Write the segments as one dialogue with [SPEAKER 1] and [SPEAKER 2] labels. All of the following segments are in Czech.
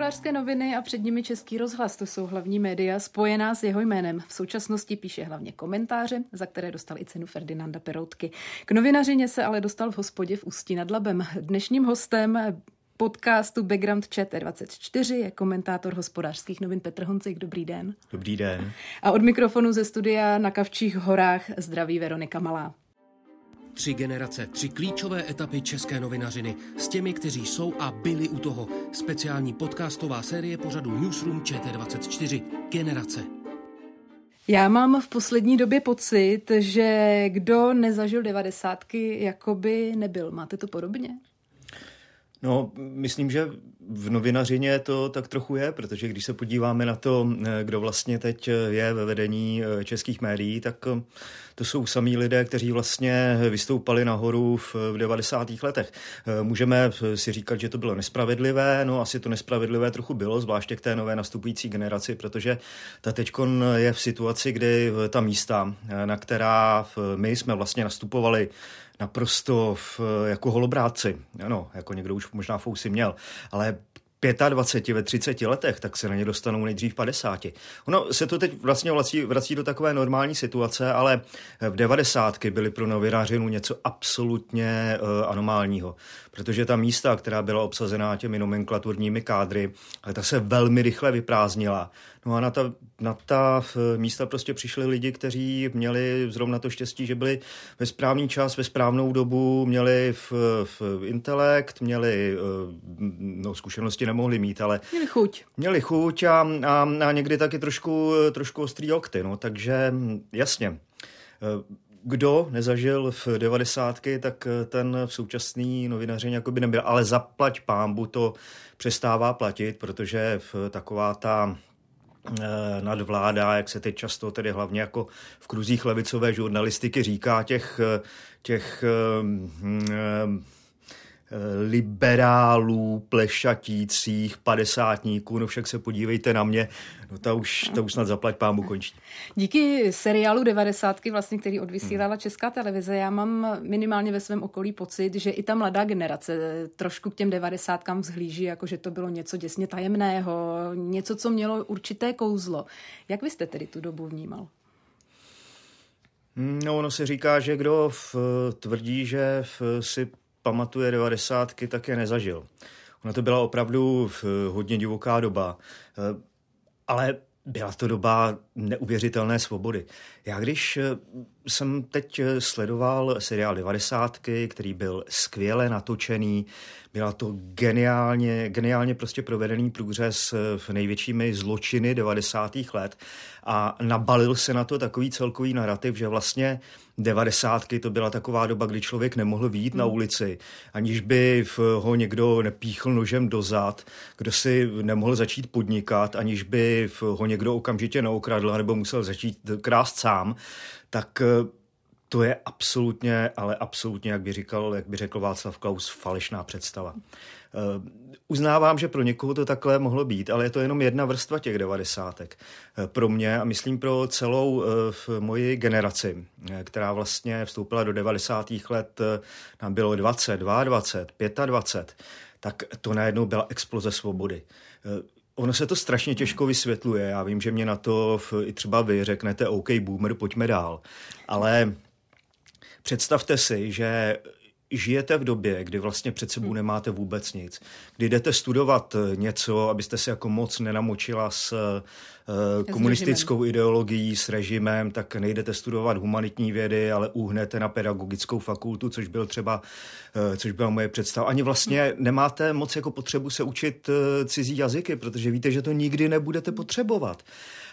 [SPEAKER 1] Hospodářské noviny a před nimi Český rozhlas, to jsou hlavní média spojená s jeho jménem. V současnosti píše hlavně komentáře, za které dostal i cenu Ferdinanda Peroutky. K novinařině se ale dostal v hospodě v Ústí nad Labem. Dnešním hostem podcastu Background Chat 24 je komentátor hospodářských novin Petr Honcik. Dobrý den.
[SPEAKER 2] Dobrý den.
[SPEAKER 1] A od mikrofonu ze studia na Kavčích horách zdraví Veronika Malá.
[SPEAKER 3] Tři generace, tři klíčové etapy české novinařiny s těmi, kteří jsou a byli u toho. Speciální podcastová série pořadu Newsroom ČT24 Generace.
[SPEAKER 1] Já mám v poslední době pocit, že kdo nezažil devadesátky, jakoby nebyl. Máte to podobně?
[SPEAKER 2] No, myslím, že v novinařině to tak trochu je, protože když se podíváme na to, kdo vlastně teď je ve vedení českých médií, tak to jsou samí lidé, kteří vlastně vystoupali nahoru v 90. letech. Můžeme si říkat, že to bylo nespravedlivé, no asi to nespravedlivé trochu bylo, zvláště k té nové nastupující generaci, protože ta teďkon je v situaci, kdy ta místa, na která my jsme vlastně nastupovali naprosto v, jako holobráci. Ano, jako někdo už možná fousy měl, ale 25 ve 30 letech, tak se na ně dostanou nejdřív 50. Ono se to teď vlastně vrací, vrací do takové normální situace, ale v 90. byly pro novinářinu něco absolutně uh, anomálního, protože ta místa, která byla obsazená těmi nomenklaturními kádry, ta se velmi rychle vyprázdnila. No a na ta, na ta místa prostě přišli lidi, kteří měli zrovna to štěstí, že byli ve správný čas, ve správnou dobu, měli v, v intelekt, měli no, zkušenosti nemohli mít, ale...
[SPEAKER 1] Měli chuť.
[SPEAKER 2] Měli chuť a, a, a někdy taky trošku, trošku ostrý okty, no, takže jasně. Kdo nezažil v devadesátky, tak ten v současný novinařině jako by nebyl, ale zaplať pámbu to přestává platit, protože v taková ta nadvláda, jak se teď často tedy hlavně jako v kruzích levicové žurnalistiky říká, těch, těch hm, liberálů, plešatících, padesátníků, no však se podívejte na mě, no ta už, ta už snad zaplať pámu končí.
[SPEAKER 1] Díky seriálu 90, vlastně, který odvysílala hmm. Česká televize, já mám minimálně ve svém okolí pocit, že i ta mladá generace trošku k těm 90 vzhlíží, jako že to bylo něco děsně tajemného, něco, co mělo určité kouzlo. Jak vy jste tedy tu dobu vnímal?
[SPEAKER 2] No, ono se říká, že kdo v, tvrdí, že v, si pamatuje devadesátky, tak je nezažil. Ona to byla opravdu hodně divoká doba, eh, ale byla to doba neuvěřitelné svobody. Já když eh, jsem teď eh, sledoval seriál 90, který byl skvěle natočený, byla to geniálně, geniálně prostě provedený průřez v největšími zločiny 90. let a nabalil se na to takový celkový narrativ, že vlastně devadesátky to byla taková doba, kdy člověk nemohl výjít hmm. na ulici, aniž by ho někdo nepíchl nožem dozad, kdo si nemohl začít podnikat, aniž by ho někdo okamžitě neokradl nebo musel začít krást sám, tak to je absolutně, ale absolutně, jak by, říkal, jak by řekl Václav Klaus, falešná představa. Uh, uznávám, že pro někoho to takhle mohlo být, ale je to jenom jedna vrstva těch devadesátek. Uh, pro mě a myslím pro celou uh, moji generaci, která vlastně vstoupila do 90. let, nám bylo 20, 22, 25, tak to najednou byla exploze svobody. Ono se to strašně těžko vysvětluje. Já vím, že mě na to i třeba vy řeknete OK, boomer, pojďme dál. Ale Představte si, že žijete v době, kdy vlastně před sebou hmm. nemáte vůbec nic, kdy jdete studovat něco, abyste se jako moc nenamočila s uh, komunistickou s ideologií, s režimem, tak nejdete studovat humanitní vědy, ale uhnete na pedagogickou fakultu, což byl třeba, uh, což byla moje představa. Ani vlastně hmm. nemáte moc jako potřebu se učit uh, cizí jazyky, protože víte, že to nikdy nebudete potřebovat.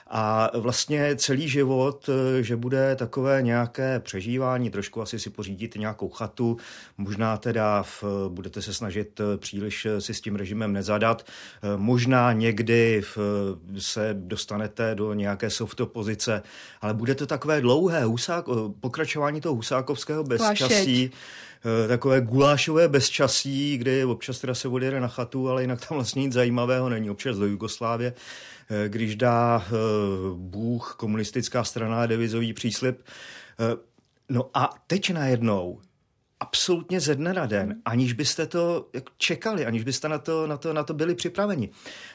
[SPEAKER 2] A vlastně celý život, eh, že bude takové nějaké přežívání, trošku asi si pořídit nějakou chatu, možná teda v, budete se snažit eh, příliš si s tím režimem nezadat, možná někdy v, se dostanete do nějaké soft pozice, ale bude to takové dlouhé husák, pokračování toho husákovského bezčasí, takové gulášové bezčasí, kdy občas teda se odjede na chatu, ale jinak tam vlastně nic zajímavého není, občas do Jugoslávie Eh, když dá eh, Bůh, komunistická strana, devizový příslip. Eh, no a teď najednou absolutně ze dne na den, aniž byste to čekali, aniž byste na to, na to, na to byli připraveni.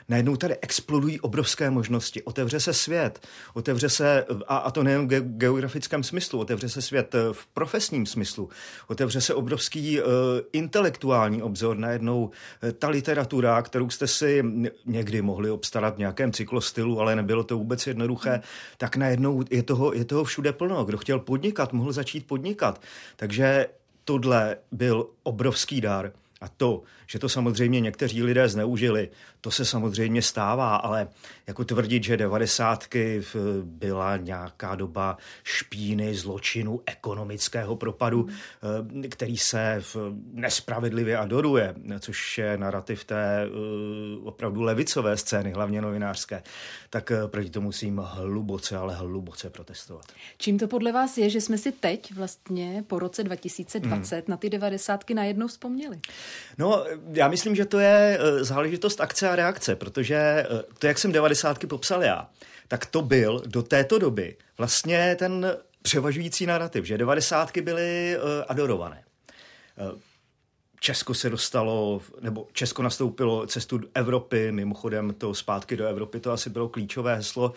[SPEAKER 2] Najednou tady explodují obrovské možnosti. Otevře se svět, otevře se, a, a to nejen v geografickém smyslu, otevře se svět eh, v profesním smyslu, otevře se obrovský uh, intelektuální obzor. Najednou uh, ta literatura, kterou jste si někdy mohli obstarat v nějakém cyklostylu, ale nebylo to vůbec jednoduché, hmm. tak najednou je toho, je toho všude plno. Kdo chtěl podnikat, mohl začít podnikat. Takže tohle byl obrovský dar. A to, že to samozřejmě někteří lidé zneužili, to se samozřejmě stává, ale jako tvrdit, že devadesátky byla nějaká doba špíny, zločinu, ekonomického propadu, hmm. který se nespravedlivě adoruje, což je narrativ té eh, opravdu levicové scény, hlavně novinářské, tak eh, proti tomu musím hluboce, ale hluboce protestovat.
[SPEAKER 1] Čím to podle vás je, že jsme si teď vlastně po roce 2020 hmm. na ty devadesátky najednou vzpomněli?
[SPEAKER 2] No, já myslím, že to je eh, záležitost akce a reakce, protože eh, to, jak jsem devadesátky popsal já, tak to byl do této doby vlastně ten převažující narrativ, že devadesátky byly uh, adorované. Česko se dostalo, nebo Česko nastoupilo cestu do Evropy, mimochodem to zpátky do Evropy, to asi bylo klíčové heslo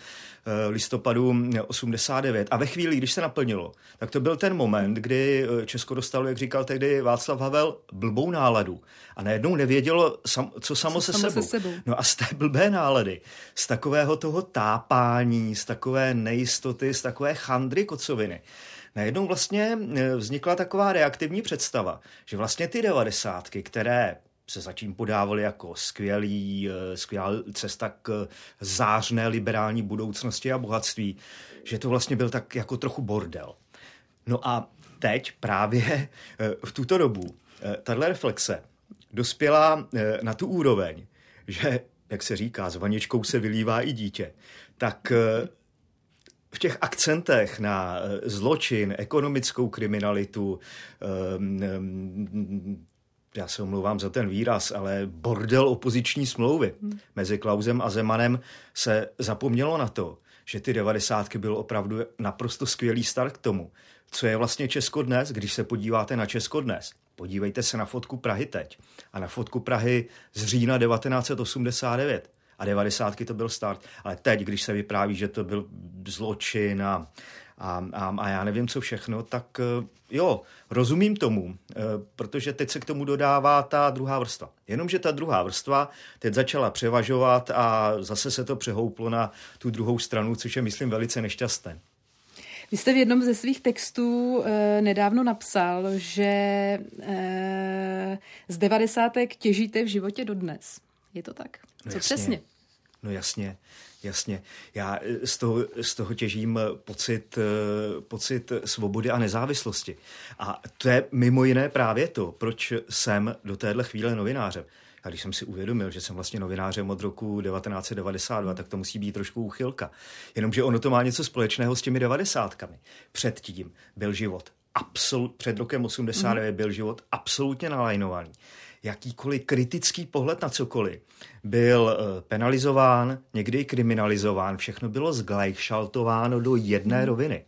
[SPEAKER 2] eh, listopadu 89. A ve chvíli, když se naplnilo, tak to byl ten moment, kdy eh, Česko dostalo, jak říkal tehdy Václav Havel, blbou náladu. A najednou nevědělo, co samo, se, samo sebou. se sebou. No a z té blbé nálady, z takového toho tápání, z takové nejistoty, z takové chandry kocoviny, najednou vlastně e, vznikla taková reaktivní představa, že vlastně ty devadesátky, které se zatím podávaly jako skvělý, e, skvělá cesta k zářné liberální budoucnosti a bohatství, že to vlastně byl tak jako trochu bordel. No a teď právě e, v tuto dobu tahle reflexe dospěla na tu úroveň, že, jak se říká, s vaničkou se vylívá i dítě, tak v těch akcentech na eh, zločin, ekonomickou kriminalitu, ehm, ehm, já se omlouvám za ten výraz, ale bordel opoziční smlouvy hmm. mezi Klausem a Zemanem se zapomnělo na to, že ty devadesátky byl opravdu naprosto skvělý start k tomu, co je vlastně Česko dnes, když se podíváte na Česko dnes. Podívejte se na fotku Prahy teď a na fotku Prahy z října 1989 a devadesátky to byl start. Ale teď, když se vypráví, že to byl zločin a, a, a, a já nevím, co všechno, tak eh, jo, rozumím tomu, eh, protože teď se k tomu dodává ta druhá vrstva. Jenomže ta druhá vrstva teď začala převažovat a zase se to přehouplo na tu druhou stranu, což je, myslím, velice nešťastné.
[SPEAKER 1] Vy jste v jednom ze svých textů e, nedávno napsal, že e, z devadesátek těžíte v životě dodnes. Je to tak? No Co jasně. přesně?
[SPEAKER 2] No jasně, jasně. Já eh, z toho, z toho těžím eh, pocit, eh, pocit svobody a nezávislosti. A to je mimo jiné právě to, proč jsem do téhle chvíle novinářem. A když jsem si uvědomil, že jsem vlastně novinářem od roku 1992, tak to musí být trošku úchylka. Jenomže ono to má něco společného s těmi devadesátkami. Předtím byl život absolut, před rokem 89 mm. byl život absolutně nalajnovaný jakýkoliv kritický pohled na cokoliv byl eh, penalizován, někdy kriminalizován, všechno bylo zglajšaltováno do jedné hmm. roviny.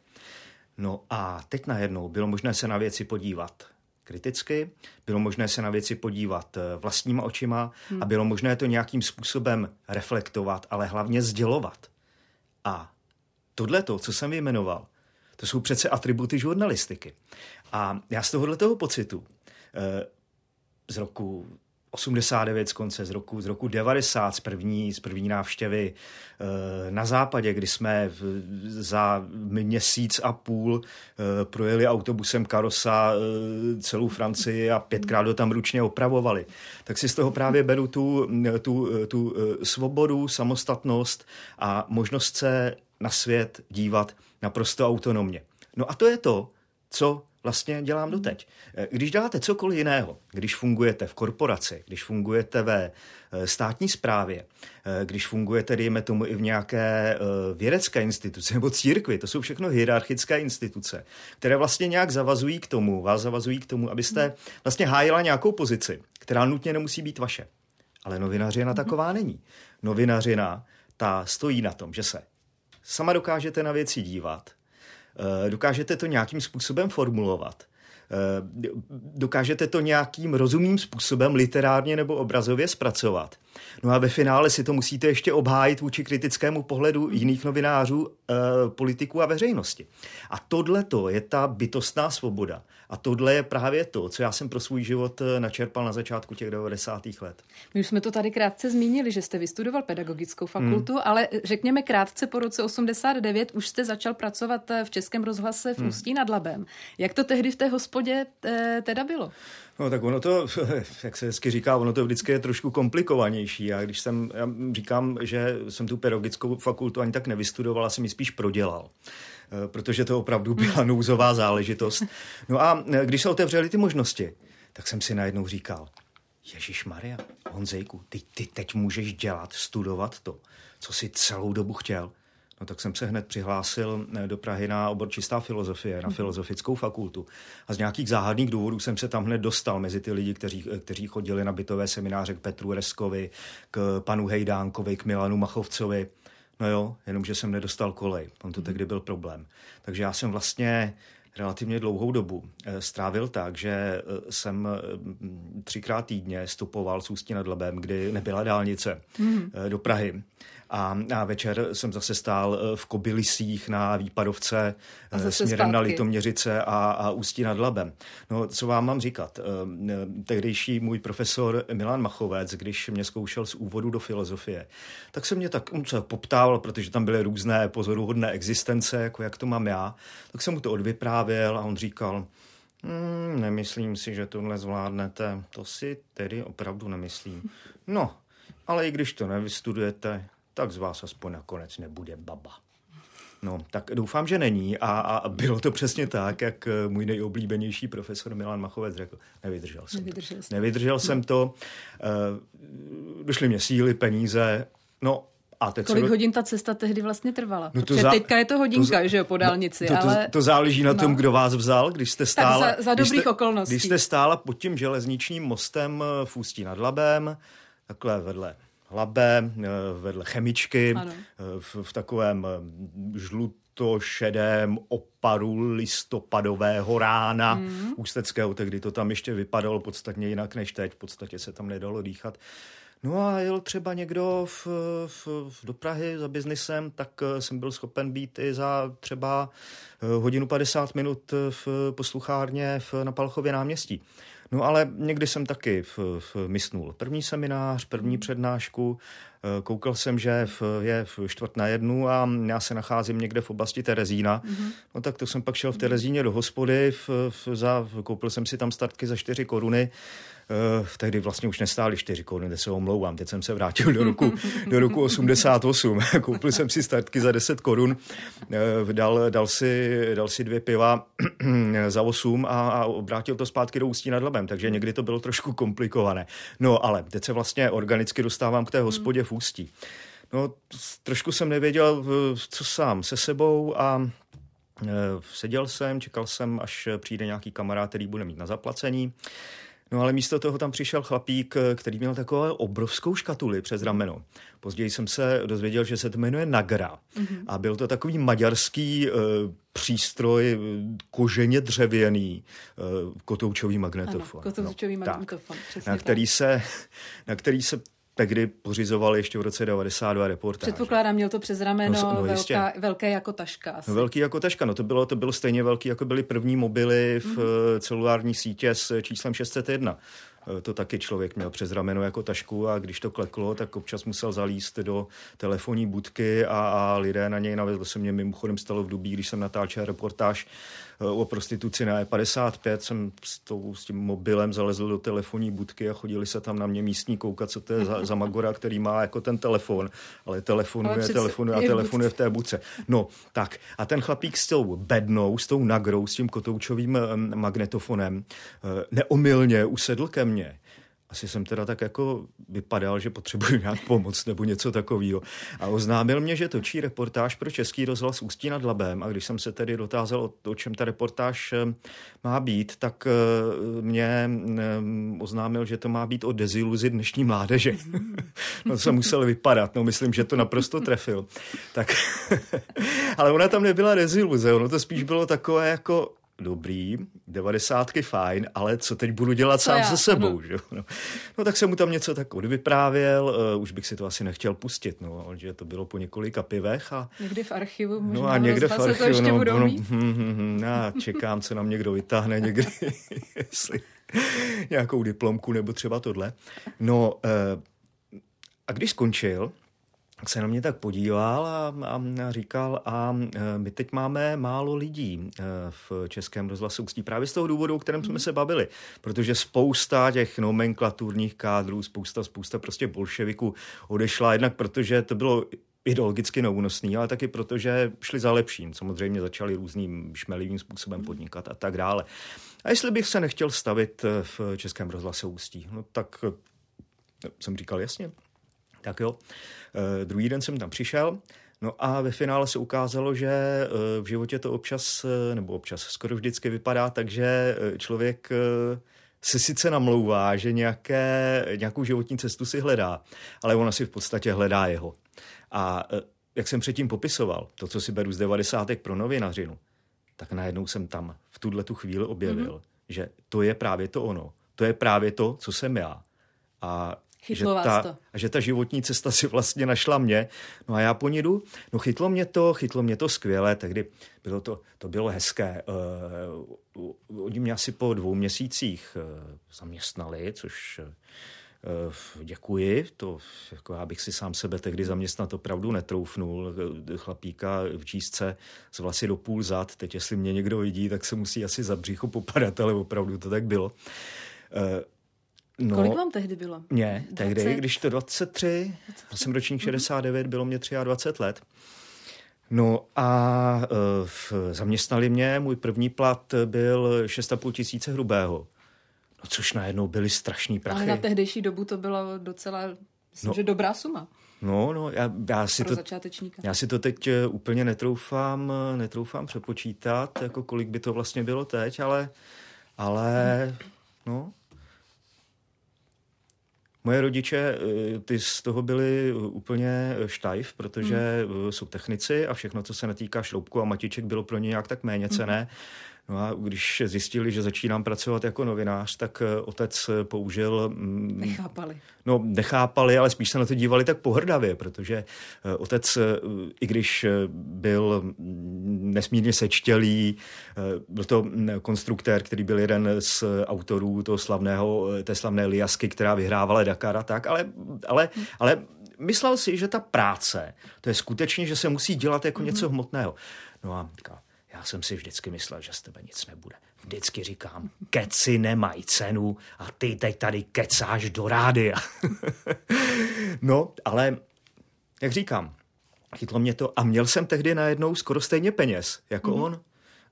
[SPEAKER 2] No a teď najednou bylo možné se na věci podívat kriticky, bylo možné se na věci podívat eh, vlastníma očima hmm. a bylo možné to nějakým způsobem reflektovat, ale hlavně sdělovat. A tohle, co jsem vyjmenoval, to jsou přece atributy žurnalistiky. A já z tohohle toho pocitu eh, z roku 89 z konce, z roku, z roku 90, z první, z první návštěvy eh, na západě, kdy jsme za měsíc a půl eh, projeli autobusem Karosa eh, celou Francii a pětkrát ho tam ručně opravovali. Tak si z toho právě beru tu, tu, tu svobodu, samostatnost a možnost se na svět dívat naprosto autonomně. No a to je to, co vlastně dělám doteď. Eh, když děláte cokoliv jiného, když fungujete v korporaci, když fungujete ve eh, státní správě, eh, když fungujete, dejme tomu, i v nějaké vědecké instituci nebo církvi, to jsou všechno hierarchické instituce, které vlastně nějak zavazují k tomu, vás zavazují k tomu, abyste vlastně hájila nějakou pozici, která nutně nemusí být vaše. Ale novinařina taková není. Novinařina, ta stojí na tom, že se sama dokážete na věci dívat, dokážete to nějakým způsobem formulovat. Eh, dokážete to nějakým rozumným způsobem literárně nebo obrazově zpracovat. No a ve finále si to musíte ještě obhájit vůči kritickému pohledu jiných novinářů, eh, politiků a veřejnosti. A tohle to je ta bytostná svoboda. A tohle je právě to, co já jsem pro svůj život eh, načerpal na začátku těch 90. let.
[SPEAKER 1] My už jsme to tady krátce zmínili, že jste vystudoval pedagogickou fakultu, hmm. ale řekněme krátce po roce 89 už jste začal pracovat v Českém rozhlase v hmm. Ústí nad Labem. Jak to tehdy v té hospodě teda bylo?
[SPEAKER 2] No tak ono to, jak se hezky říká, ono to vždycky je trošku komplikovanější. A když jsem, já říkám, že jsem tu pedagogickou fakultu ani tak nevystudoval, jsem ji spíš prodělal eh, protože to opravdu byla nouzová záležitost. No a eh, když se otevřely ty možnosti, tak jsem si najednou říkal, Ježíš Maria, Honzejku, ty, ty teď můžeš dělat, studovat to, co si celou dobu chtěl. No tak jsem se hned přihlásil eh, do Prahy na obor čistá filozofie, na mhm. filozofickou fakultu. A z nějakých záhadných důvodů jsem se tam hned dostal mezi ty lidi, kteří, eh, kteří chodili na bytové semináře k Petru Reskovi, k panu Hejdánkovi, k Milanu Machovcovi. No jo, jenomže jsem nedostal kolej. Tam to mhm. tehdy byl problém. Takže já jsem vlastně relativně dlouhou dobu eh, strávil tak, že jsem třikrát týdně stopoval s Ústí nad Labem, kdy nebyla dálnice mm. do Prahy a, a večer jsem zase stál eh, v Kobylisích na Výpadovce eh, směrem zpátky. na Litoměřice a, a Ústí nad Labem. No, co vám mám říkat? Eh, tehdejší můj profesor Milan Machovec, když mě zkoušel z úvodu do filozofie, tak se mě tak se poptával, protože tam byly různé pozoruhodné existence, jako jak to mám já, tak jsem mu to odvyprávěl a on říkal, Hmm, nemyslím si, že tohle zvládnete. To si tedy opravdu nemyslím. No, ale i když to nevystudujete, tak z vás aspoň nakonec nebude baba. No, tak doufám, že není. A, a bylo to přesně tak, jak eh, můj nejoblíbenější profesor Milan Machovec řekl. Nevydržel jsem Nevydržel to. Nevydržel no. jsem to. Uh, došly mě síly, peníze. No, a teď
[SPEAKER 1] Kolik se... hodin ta cesta tehdy vlastně trvala? No to zá... teďka je to hodinka, to, že jo, po dálnici,
[SPEAKER 2] no, to, to,
[SPEAKER 1] ale...
[SPEAKER 2] To záleží na tom, no. kdo vás vzal, když jste stála...
[SPEAKER 1] Tak za, za dobrých
[SPEAKER 2] když jste,
[SPEAKER 1] okolností.
[SPEAKER 2] Když jste stála pod tím železničním mostem eh, v Ústí nad Labem, takhle vedle Labe, eh, vedle chemičky, eh, v, v takovém eh, žluto šedém oparu listopadového rána mm. ústeckého, tehdy to tam ještě vypadalo podstatně jinak než teď, v podstatě se tam nedalo dýchat. No a jel třeba někdo v, v, v, do Prahy za biznisem, tak jsem byl schopen být i za třeba hodinu 50 minut v posluchárně v, na Palchově náměstí. No ale někdy jsem taky v, v mysnul první seminář, první hmm. přednášku, eh, koukal jsem, že v, je v čtvrt na jednu a já se nacházím někde v oblasti Terezína. Mm-hmm. No tak to jsem pak šel v Terezíně do hospody, v, v, za, koupil jsem si tam startky za 4 koruny tehdy vlastně už nestály 4 koruny, teď se omlouvám, teď jsem se vrátil do roku, do roku 88. Koupil jsem si startky za 10 korun, uh, dal, dal, si, dal si dvě piva za 8 a, a obrátil to zpátky do Ústí nad Labem, takže někdy to bylo trošku komplikované. No ale teď se vlastně organicky dostávám k té hospodě v Ústí. No, trošku jsem nevěděl, co sám se sebou a seděl jsem, čekal jsem, až přijde nějaký kamarád, který bude mít na zaplacení. No ale místo toho tam přišel chlapík, který měl takovou obrovskou škatuli přes rameno. Později jsem se dozvěděl, že se to jmenuje Nagra. Mm-hmm. A byl to takový maďarský uh, přístroj, eh, koženě dřevěný, uh, kotoučový magnetofon.
[SPEAKER 1] Ano, kotoučový no, magnetofon,
[SPEAKER 2] tak, na, který se, na který se tehdy pořizoval ještě v roce 92 reportáž.
[SPEAKER 1] Předpokládám, měl to přes rameno, no, no, velká, velké jako taška. Asi.
[SPEAKER 2] No, velký jako taška, no to bylo, to bylo stejně velký, jako byly první mobily v mm-hmm. celulární sítě s číslem 601. to taky člověk měl přes rameno jako tašku a když to kleklo, tak občas musel zalíst do telefonní budky a, a lidé na něj navezli. To se mě mimochodem stalo v Dubí, když jsem natáčel reportáž o prostituci na E55 jsem s, tou, s tím mobilem zalezl do telefonní budky a chodili se tam na mě místní koukat, co to je za, za Magora, který má jako ten telefon, ale telefonuje, ale telefonuje a telefonuje v té budce. No, tak. A ten chlapík s tou bednou, s tou nagrou, s tím kotoučovým magnetofonem eh, neomylně usedl ke mně asi jsem teda tak jako vypadal, že potřebuji nějak pomoc nebo něco takového. A oznámil mě, že točí reportáž pro Český rozhlas Ústí nad Labem a když jsem se tedy dotázal, o čem ta reportáž eh, má být, tak eh, mě eh, oznámil, že to má být o deziluzi dnešní mládeže. no jsem musel vypadat, no myslím, že to naprosto trefil. Tak, ale ona tam nebyla deziluze, ono to spíš bylo takové jako dobrý, devadesátky fajn, ale co teď budu dělat co sám já? se sebou, no. že? No. no tak jsem mu tam něco tak odvyprávěl, uh, už bych si to asi nechtěl pustit, no, že to bylo po několika pivech a...
[SPEAKER 1] Někdy v archivu možná
[SPEAKER 2] No a někde v archivu, to ještě no, budou no, mít. Hm, hm, hm, já čekám, co nám někdo vytáhne někdy, jestli nějakou diplomku nebo třeba tohle. No, uh, a když skončil, se na mě tak podíval a, a říkal, a e, my teď máme málo lidí e, v Českém rozhlasu Ústí. Právě z toho důvodu, o kterém jsme se bavili, protože spousta těch nomenklaturních kádrů, spousta, spousta prostě bolševiků odešla, jednak protože to bylo ideologicky neúnosný, ale taky protože šli za lepším. Samozřejmě začali různým šmelivým způsobem podnikat a tak dále. A jestli bych se nechtěl stavit v Českém rozhlase Ústí, no tak jsem říkal jasně, tak jo. E, druhý den jsem tam přišel, No a ve finále se ukázalo, že e, v životě to občas, e, nebo občas skoro vždycky vypadá tak, že člověk se sice namlouvá, že nějaké, nějakou životní cestu si hledá, ale ona si v podstatě hledá jeho. A jak jsem předtím popisoval, to, co si beru z devadesátek pro novinařinu, tak najednou jsem tam v tuhle tu chvíli objevil, mm-hmm. že to je právě to ono. To je právě to, co jsem já. A
[SPEAKER 1] Chytlo
[SPEAKER 2] že
[SPEAKER 1] ta,
[SPEAKER 2] to. že ta životní cesta si vlastně našla mě. No a já po ní jdu. No chytlo mě to, chytlo mě to skvěle, tehdy bylo to, to bylo hezké. Uh, oni mě asi po dvou měsících uh, zaměstnali, což uh, děkuji. To, jako já bych si sám sebe tehdy zaměstnat opravdu netroufnul. Chlapíka v čísce z vlasy do půl zad. Teď, jestli mě někdo vidí, tak se musí asi za břicho popadat, ale opravdu to tak bylo. Uh,
[SPEAKER 1] No, Kolik vám tehdy bylo?
[SPEAKER 2] Mně, 20? tehdy, když to 23, 23. já jsem ročník 69, mm-hmm. bylo mě 23 let. No a uh, zaměstnali mě, můj první plat byl 6,5 tisíce hrubého. No což najednou byly strašný prachy.
[SPEAKER 1] Ale na tehdejší dobu to byla docela, myslím, no, že dobrá suma.
[SPEAKER 2] No, no, já, já si
[SPEAKER 1] Pro
[SPEAKER 2] to,
[SPEAKER 1] začátečníka.
[SPEAKER 2] já si to teď eh, úplně netroufám, eh, netroufám přepočítat, jako kolik by to vlastně bylo teď, ale, ale, no, Moje rodiče, eh, ty z toho byli úplně štajf, protože hmm. jsou technici a všechno, co se netýká šroubku a matiček, bylo pro ně nějak tak méně cené. Hmm. No a když zjistili, že začínám pracovat jako novinář, tak eh, otec eh, použil...
[SPEAKER 1] Mm, nechápali.
[SPEAKER 2] No, nechápali, ale spíš se na to dívali tak pohrdavě, protože eh, otec, i když byl mm, nesmírně sečtělý, byl to mm, konstruktér, který byl jeden z autorů toho slavného, té slavné Liasky, která vyhrávala Dakar a tak, ale, ale, ale myslel si, že ta práce, to je skutečně, že se musí dělat jako mm-hmm. něco hmotného. No a já jsem si vždycky myslel, že z tebe nic nebude. Vždycky říkám, keci nemají cenu a ty teď tady kecáš do rádia. no, ale jak říkám, chytlo mě to a měl jsem tehdy najednou skoro stejně peněz jako mm-hmm. on,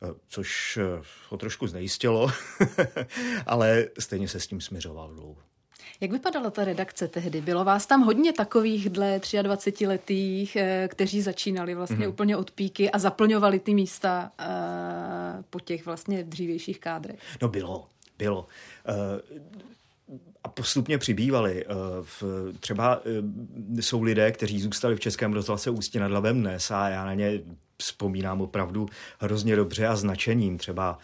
[SPEAKER 2] eh, což eh, ho trošku znejistilo, ale stejně se s tím směřoval dlouho.
[SPEAKER 1] Jak vypadala ta redakce tehdy? Bylo vás tam hodně takových dle 23-letých, eh, kteří začínali vlastně mm-hmm. úplně od píky a zaplňovali ty místa uh, po těch vlastně dřívějších kádrech?
[SPEAKER 2] No bylo, bylo. Uh, a postupně přibývali. Třeba jsou lidé, kteří zůstali v Českém rozhlase Ústí nad Labem dnes a já na ně vzpomínám opravdu hrozně dobře a značením. Třeba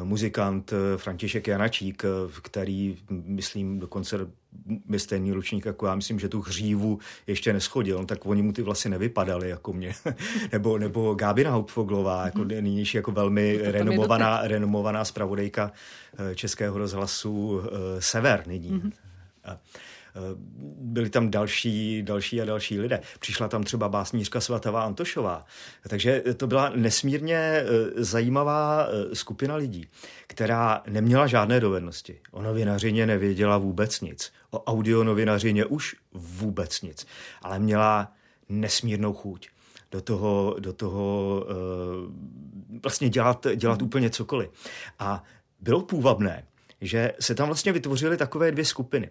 [SPEAKER 2] uh, muzikant uh, František Janačík, uh, který, myslím, dokonce je stejný ručník jako já, myslím, že tu hřívu ještě neschodil, no, tak oni mu ty vlasy nevypadaly jako mě. nebo, nebo Gábina Hauptfoglová, jako mm-hmm. nynější jako velmi renomovaná, renomovaná zpravodajka Českého rozhlasu Sever nyní. Mm-hmm. Eh, byli tam další, další a další lidé. Přišla tam třeba básnířka Svatavá Antošová. Takže to byla nesmírně eh, zajímavá eh, skupina lidí, která neměla žádné dovednosti. O novinařině nevěděla vůbec nic. O audionovinařině už vůbec nic. Ale měla nesmírnou chuť do toho, do toho vlastně dělat, dělat úplně cokoliv. A bylo půvabné, že se tam vlastně vytvořily takové dvě skupiny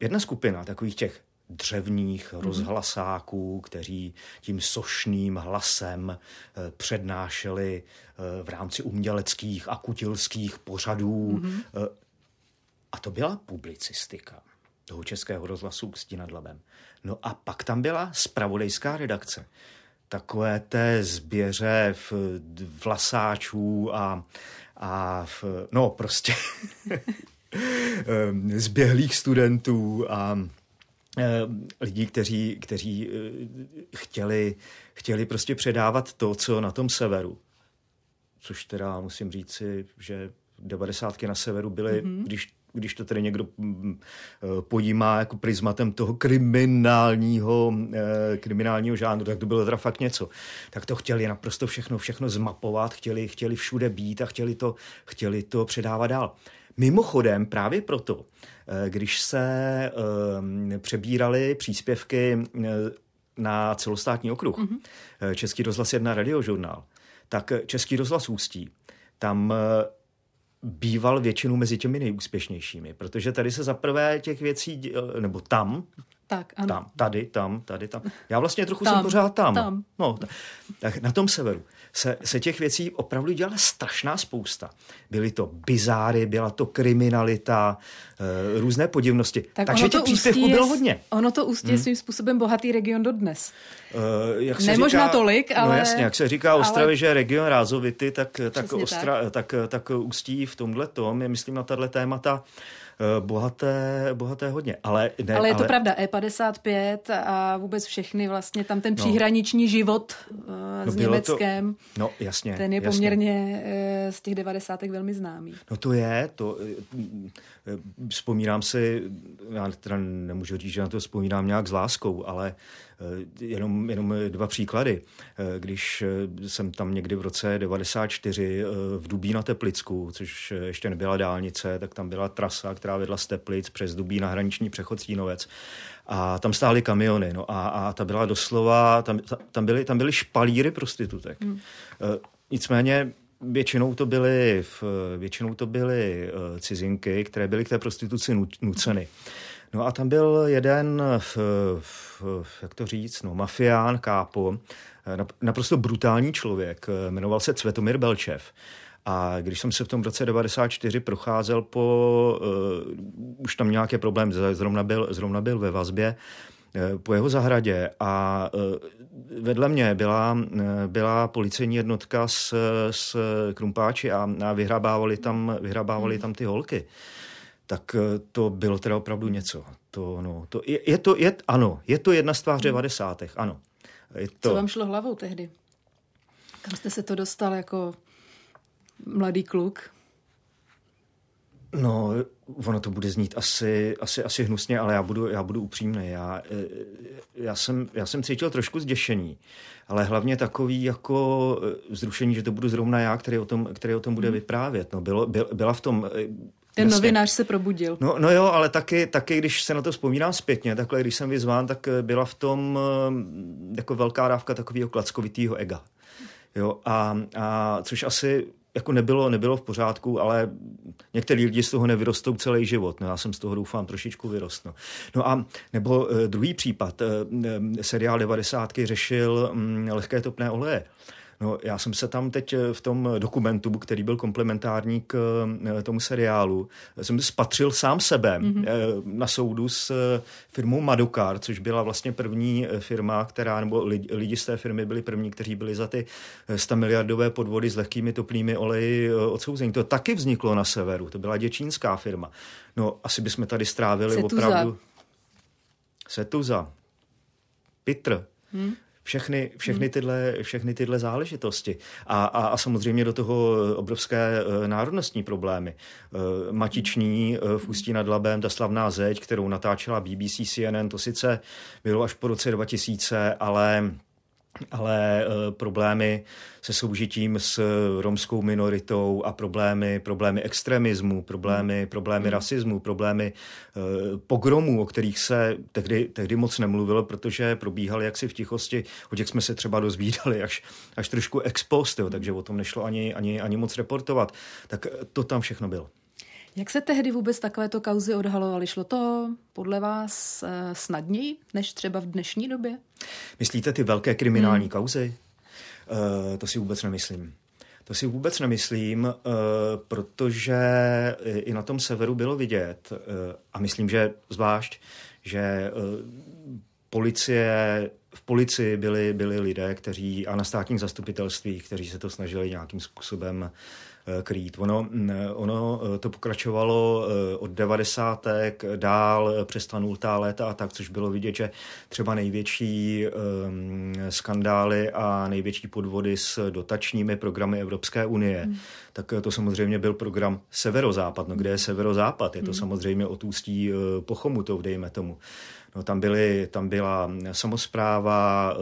[SPEAKER 2] jedna skupina takových těch dřevních mm. rozhlasáků, kteří tím sošným hlasem eh, přednášeli eh, v rámci uměleckých a kutilských pořadů. Mm. A to byla publicistika toho českého rozhlasu Ústí nad Labem. No a pak tam byla spravodajská redakce. Takové té zběře v vlasáčů a, a v, no prostě zběhlých studentů a ehm, lidí, kteří, kteří eh, chtěli, chtěli prostě předávat to, co na tom severu. Což teda musím říci, že devadesátky na severu byly, mm-hmm. když když to tedy někdo mm, eh, pojímá jako prismatem toho kriminálního, eh, kriminálního žánru, tak to bylo teda fakt něco. Tak to chtěli naprosto všechno, všechno zmapovat, chtěli, chtěli všude být a chtěli to, chtěli to předávat dál. Mimochodem, právě proto, eh, když se přebíraly příspěvky na celostátní okruh, mm-hmm. Český rozhlas 1 radiožurnál, tak Český rozhlas Ústí, tam býval většinou mezi těmi nejúspěšnějšími, protože tady se zaprvé těch věcí, nebo tam,
[SPEAKER 1] tak, ano.
[SPEAKER 2] tam, tady, tam, tady, tam. Já vlastně trochu tam, jsem pořád tam. tam. No, tak na tom severu se, se těch věcí opravdu dělala strašná spousta. Byly to bizáry, byla to kriminalita, e, různé podivnosti. Tak Takže těch příspěvků bylo hodně.
[SPEAKER 1] Ono to ústí hmm. svým způsobem bohatý region dodnes. Jak se Nemožná říká, tolik, no ale...
[SPEAKER 2] No jasně, jak se říká Ostravě, ale... že je region rázovity, tak, tak, Ostra, tak. tak, tak ústí v tomhle tom je, myslím, na tahle témata Eh, bohaté, bohaté hodně. Ale,
[SPEAKER 1] ne, ale je to ale... pravda, E55 a vůbec všechny vlastně tam ten no. příhraniční no. život uh, no, s Německem.
[SPEAKER 2] To, no jasně.
[SPEAKER 1] Ten je
[SPEAKER 2] jasně.
[SPEAKER 1] poměrně uh, z těch devadesátek velmi známý.
[SPEAKER 2] No to je, to vzpomínám si, já teda nemůžu říct, že na to vzpomínám nějak s láskou, ale Eh, jenom, jenom dva příklady. Eh, když eh, jsem tam někdy v roce 94 v Dubí na Teplicku, což ještě nebyla dálnice, tak tam byla trasa, která vedla z Teplic přes Dubí na hraniční přechod Cínovec. A tam stály kamiony. No a, a ta byla doslova, tam, tam, byly, tam byly špalíry prostitutek. Hmm. Nicméně Většinou to byly, většinou to byly cizinky, které byly k té prostituci nuceny. No a tam byl jeden, jak to říct, no, mafián, kápo, naprosto brutální člověk, jmenoval se Cvetomir Belčev. A když jsem se v tom roce 94 procházel po, uh, už tam nějaké problémy, zrovna byl, zrovna byl ve vazbě, uh, po jeho zahradě a uh, vedle mě byla, uh, byla policejní jednotka s, s krumpáči a, a vyhrabávali, tam, vyhrabávali tam ty holky tak eh, to bylo teda opravdu něco. To, no, to, je, je to, je, ano, je to jedna z tváře 90. ano.
[SPEAKER 1] Je to... Co vám šlo hlavou tehdy? Kam jste se to dostal jako mladý kluk?
[SPEAKER 2] No, ono to bude znít asi, asi, asi hnusně, ale já budu, já budu upřímný. Já, eh, já, jsem, já jsem cítil trošku zděšení, ale hlavně takový jako eh, vzrušení, že to budu zrovna já, který o tom, který o tom bude hmm. vyprávět. No, bylo, byl, byla v tom
[SPEAKER 1] ten Jasně. novinář se probudil.
[SPEAKER 2] No, no jo, ale taky, taky, když se na to vzpomínám zpětně, takhle, když jsem vyzván, tak eh, byla v tom eh, jako velká dávka takového klackovitýho ega. Jo, a, a což asi jako nebylo, nebylo v pořádku, ale některý lidi z toho nevyrostou celý život. No, já jsem z toho doufám trošičku vyrost. No, no a nebo uh, druhý případ, uh, seriál 90. řešil um, lehké topné oleje. No, já jsem se tam teď eh, v tom dokumentu, který byl komplementární k eh, tomu seriálu, jsem spatřil sám sebe mm-hmm. na soudu s firmou Madokar, což byla vlastně první firma, která, nebo lidi, lidi z té firmy byli první, kteří byli za ty 100 miliardové podvody s lehkými toplými oleji odsouzení. To taky vzniklo na severu, to byla děčínská firma. No, asi bychom tady strávili Setuza. opravdu... Setuza. Pitr. Hmm všechny, všechny, hmm. tyhle, všechny tyhle záležitosti. A, a, a samozřejmě do toho obrovské uh, národnostní problémy. Uh, matiční uh, v Ústí nad Labem, ta slavná zeď, kterou natáčela BBC CNN, to sice bylo až po roce 2000, ale ale e, problémy se soužitím s romskou minoritou a problémy, problémy extremismu, problémy, hmm. problémy hmm. rasismu, problémy e, pogromů, o kterých se tehdy, tehdy moc nemluvilo, protože probíhaly jaksi v tichosti, o těch jsme se třeba dozvídali až, až trošku ex post, jo, takže o tom nešlo ani, ani, ani moc reportovat. Tak to tam všechno bylo.
[SPEAKER 1] Jak se tehdy vůbec takovéto kauzy odhalovaly? Šlo to podle vás eh, snadněji než třeba v dnešní době?
[SPEAKER 2] Myslíte ty velké kriminální hmm. kauzy? Uh, to si vůbec nemyslím. To si vůbec nemyslím, uh, protože i na tom severu bylo vidět, a myslím, že zvlášť, že policie, v policii byli, byli lidé, kteří a na státních zastupitelstvích, kteří se to snažili nějakým způsobem Eh, krýt. Ono, mm, ono eh, to pokračovalo eh, od devadesátek dál přes ta nultá léta a tak, což bylo vidět, že třeba největší um, skandály a největší podvody s dotačními programy Evropské unie, hmm. tak to samozřejmě byl program Severozápad. No kde je Severozápad? Je to hmm. samozřejmě od ústí po Chomutov, dejme tomu. No, tam, byly, tam byla samozpráva,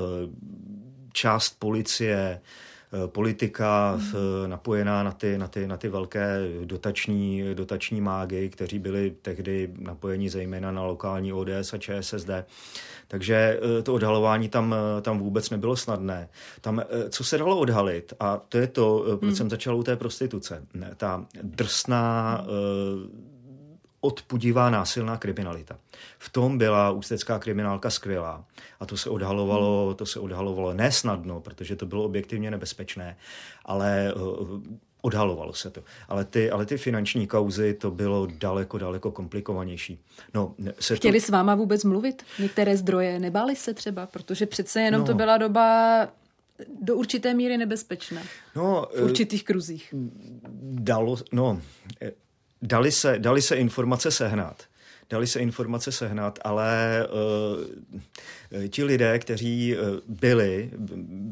[SPEAKER 2] část policie, Eh, politika mm. napojená na ty, na ty, na ty velké dotační, dotační mágy, kteří byli tehdy napojeni zejména na lokální ODS a ČSSD. Takže eh, to odhalování tam, tam vůbec nebylo snadné. Tam, co se dalo odhalit, a to je to, proč mm. jsem začal u té prostituce, ta drsná mm odpudivá násilná kriminalita. V tom byla ústecká kriminálka skvělá. A to se odhalovalo, to se odhalovalo nesnadno, protože to bylo objektivně nebezpečné, ale uh, odhalovalo se to. Ale ty, ale ty finanční kauzy, to bylo daleko, daleko komplikovanější. No,
[SPEAKER 1] se Chtěli to... s váma vůbec mluvit? Některé zdroje nebáli se třeba? Protože přece jenom no. to byla doba do určité míry nebezpečná. No, v určitých kruzích.
[SPEAKER 2] Dalo, no, dali se, dali se informace sehnat. Dali se informace sehnat, ale uh, ti lidé, kteří uh, byli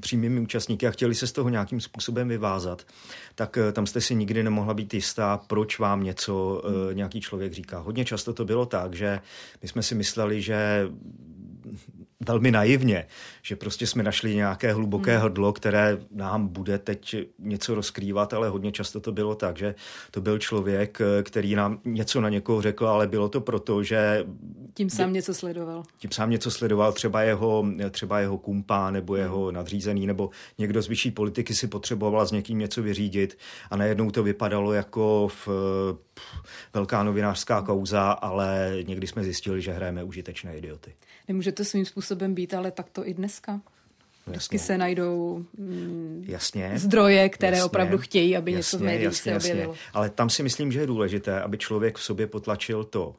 [SPEAKER 2] přímými účastníky a chtěli se z toho nějakým způsobem vyvázat, tak uh, tam jste si nikdy nemohla být jistá, proč vám něco uh, nějaký člověk říká. Hodně často to bylo tak, že my jsme si mysleli, že velmi naivně, že prostě jsme našli nějaké hluboké hmm. hrdlo, které nám bude teď něco rozkrývat, ale hodně často to bylo tak, že to byl člověk, který nám něco na někoho řekl, ale bylo to proto, že...
[SPEAKER 1] Tím sám něco sledoval.
[SPEAKER 2] Tím sám něco sledoval, třeba jeho, třeba jeho kumpa nebo hmm. jeho nadřízený, nebo někdo z vyšší politiky si potřeboval s někým něco vyřídit a najednou to vypadalo jako v, velká novinářská kauza, ale někdy jsme zjistili, že hrajeme užitečné idioty.
[SPEAKER 1] Nemůže to svým způsobem být, ale tak to i dneska. Vždycky se najdou
[SPEAKER 2] mm, jasně,
[SPEAKER 1] zdroje, které jasně, opravdu chtějí, aby jasně, něco v médiích jasně, se objevilo. Jasně.
[SPEAKER 2] Ale tam si myslím, že je důležité, aby člověk v sobě potlačil to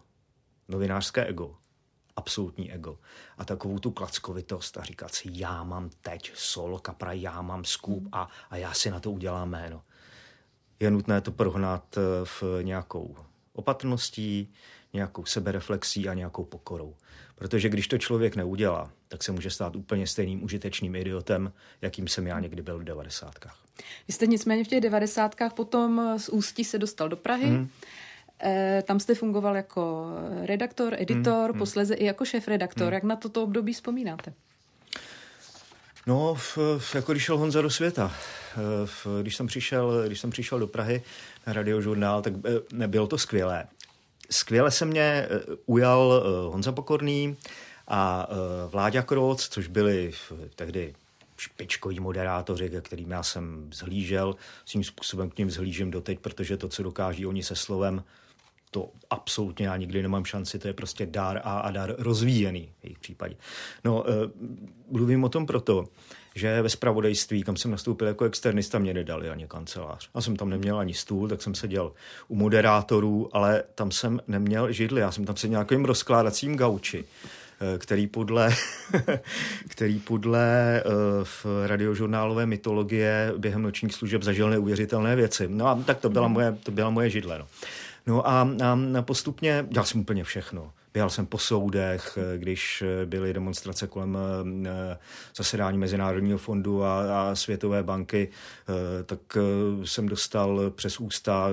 [SPEAKER 2] novinářské ego, absolutní ego a takovou tu klackovitost a říkat si, já mám teď solo kapra, já mám skup hmm. a, a já si na to udělám jméno. Je nutné to prohnat eh, v nějakou opatrností, nějakou sebereflexí a nějakou pokorou. Protože když to člověk neudělá, tak se může stát úplně stejným užitečným idiotem, jakým jsem já někdy byl v devadesátkách.
[SPEAKER 1] Vy jste nicméně v těch devadesátkách potom z Ústí se dostal do Prahy. Hmm. E, tam jste fungoval jako redaktor, editor, hmm. posléze i jako šéf-redaktor. Hmm. Jak na toto období vzpomínáte?
[SPEAKER 2] No, v, v, jako když šel Honza do světa. Eh, v, když, jsem přišel, když jsem přišel do Prahy na radiožurnál, tak eh, bylo to skvělé. Skvěle se mě eh, ujal Honza Pokorný a Vláďa Kroc, což byli tehdy špičkoví moderátoři, ke kterým já jsem zhlížel. Svým způsobem k ním zhlížím doteď, protože to, co dokáží oni se slovem, to absolutně já nikdy nemám šanci, to je prostě dar a, a dar rozvíjený v jejich případě. No, mluvím o tom proto, že ve spravodajství, kam jsem nastoupil jako externista, mě nedali ani kancelář. Já jsem tam neměl ani stůl, tak jsem seděl u moderátorů, ale tam jsem neměl židli, já jsem tam seděl nějakým rozkládacím gauči eh, který podle, který podle uh, v radiožurnálové mytologie během nočních služeb zažil neuvěřitelné věci. No a tak to byla moje, to byla moje židle. No. No a, a postupně dělal jsem úplně všechno. Běhal jsem po soudech, když byly demonstrace kolem eh, zasedání Mezinárodního fondu a, a Světové banky, eh, tak eh, jsem dostal přes ústa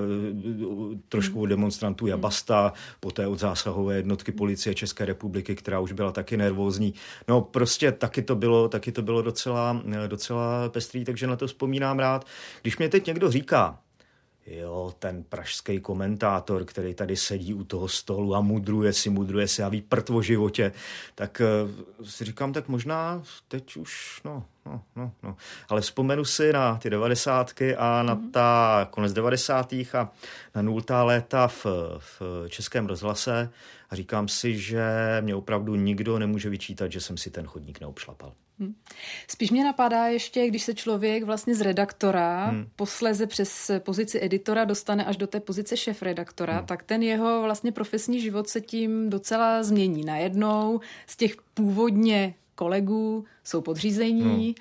[SPEAKER 2] trošku od demonstrantů Jabasta, poté od zásahové jednotky policie České republiky, která už byla taky nervózní. No prostě taky to bylo, taky to bylo docela, docela pestrý, takže na to vzpomínám rád. Když mě teď někdo říká, Jo, ten pražský komentátor, který tady sedí u toho stolu a mudruje si, mudruje si a ví prd o životě, tak uh, si říkám, tak možná teď už, no, no, no, no. Ale vzpomenu si na ty devadesátky a na mm. ta konec devadesátých a na nultá léta v, v českém rozhlase a říkám si, že mě opravdu nikdo nemůže vyčítat, že jsem si ten chodník neobšlapal. Hmm.
[SPEAKER 1] Spíš mě napadá ještě, když se člověk vlastně z redaktora hmm. posleze přes pozici editora dostane až do té pozice šéf-redaktora, hmm. tak ten jeho vlastně profesní život se tím docela změní. Najednou z těch původně kolegů jsou podřízení, hmm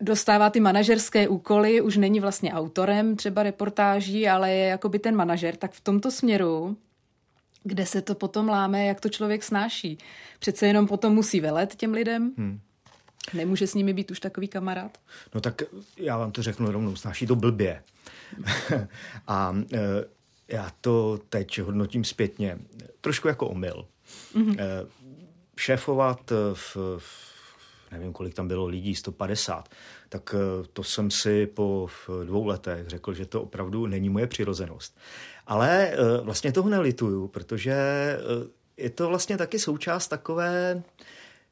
[SPEAKER 1] dostává ty manažerské úkoly, už není vlastně autorem třeba reportáží, ale je jakoby ten manažer, tak v tomto směru kde se to potom láme, jak to člověk snáší. Přece jenom potom musí velet těm lidem. Hmm. Nemůže s nimi být už takový kamarád?
[SPEAKER 2] No tak já vám to řeknu rovnou, snáší to blbě. a e, já to teď hodnotím zpětně trošku jako omyl. Mm-hmm. E, šéfovat v, v nevím, kolik tam bylo lidí, 150, tak e, to jsem si po dvou letech řekl, že to opravdu není moje přirozenost. Ale e, vlastně toho nelituju, protože je to vlastně taky součást takové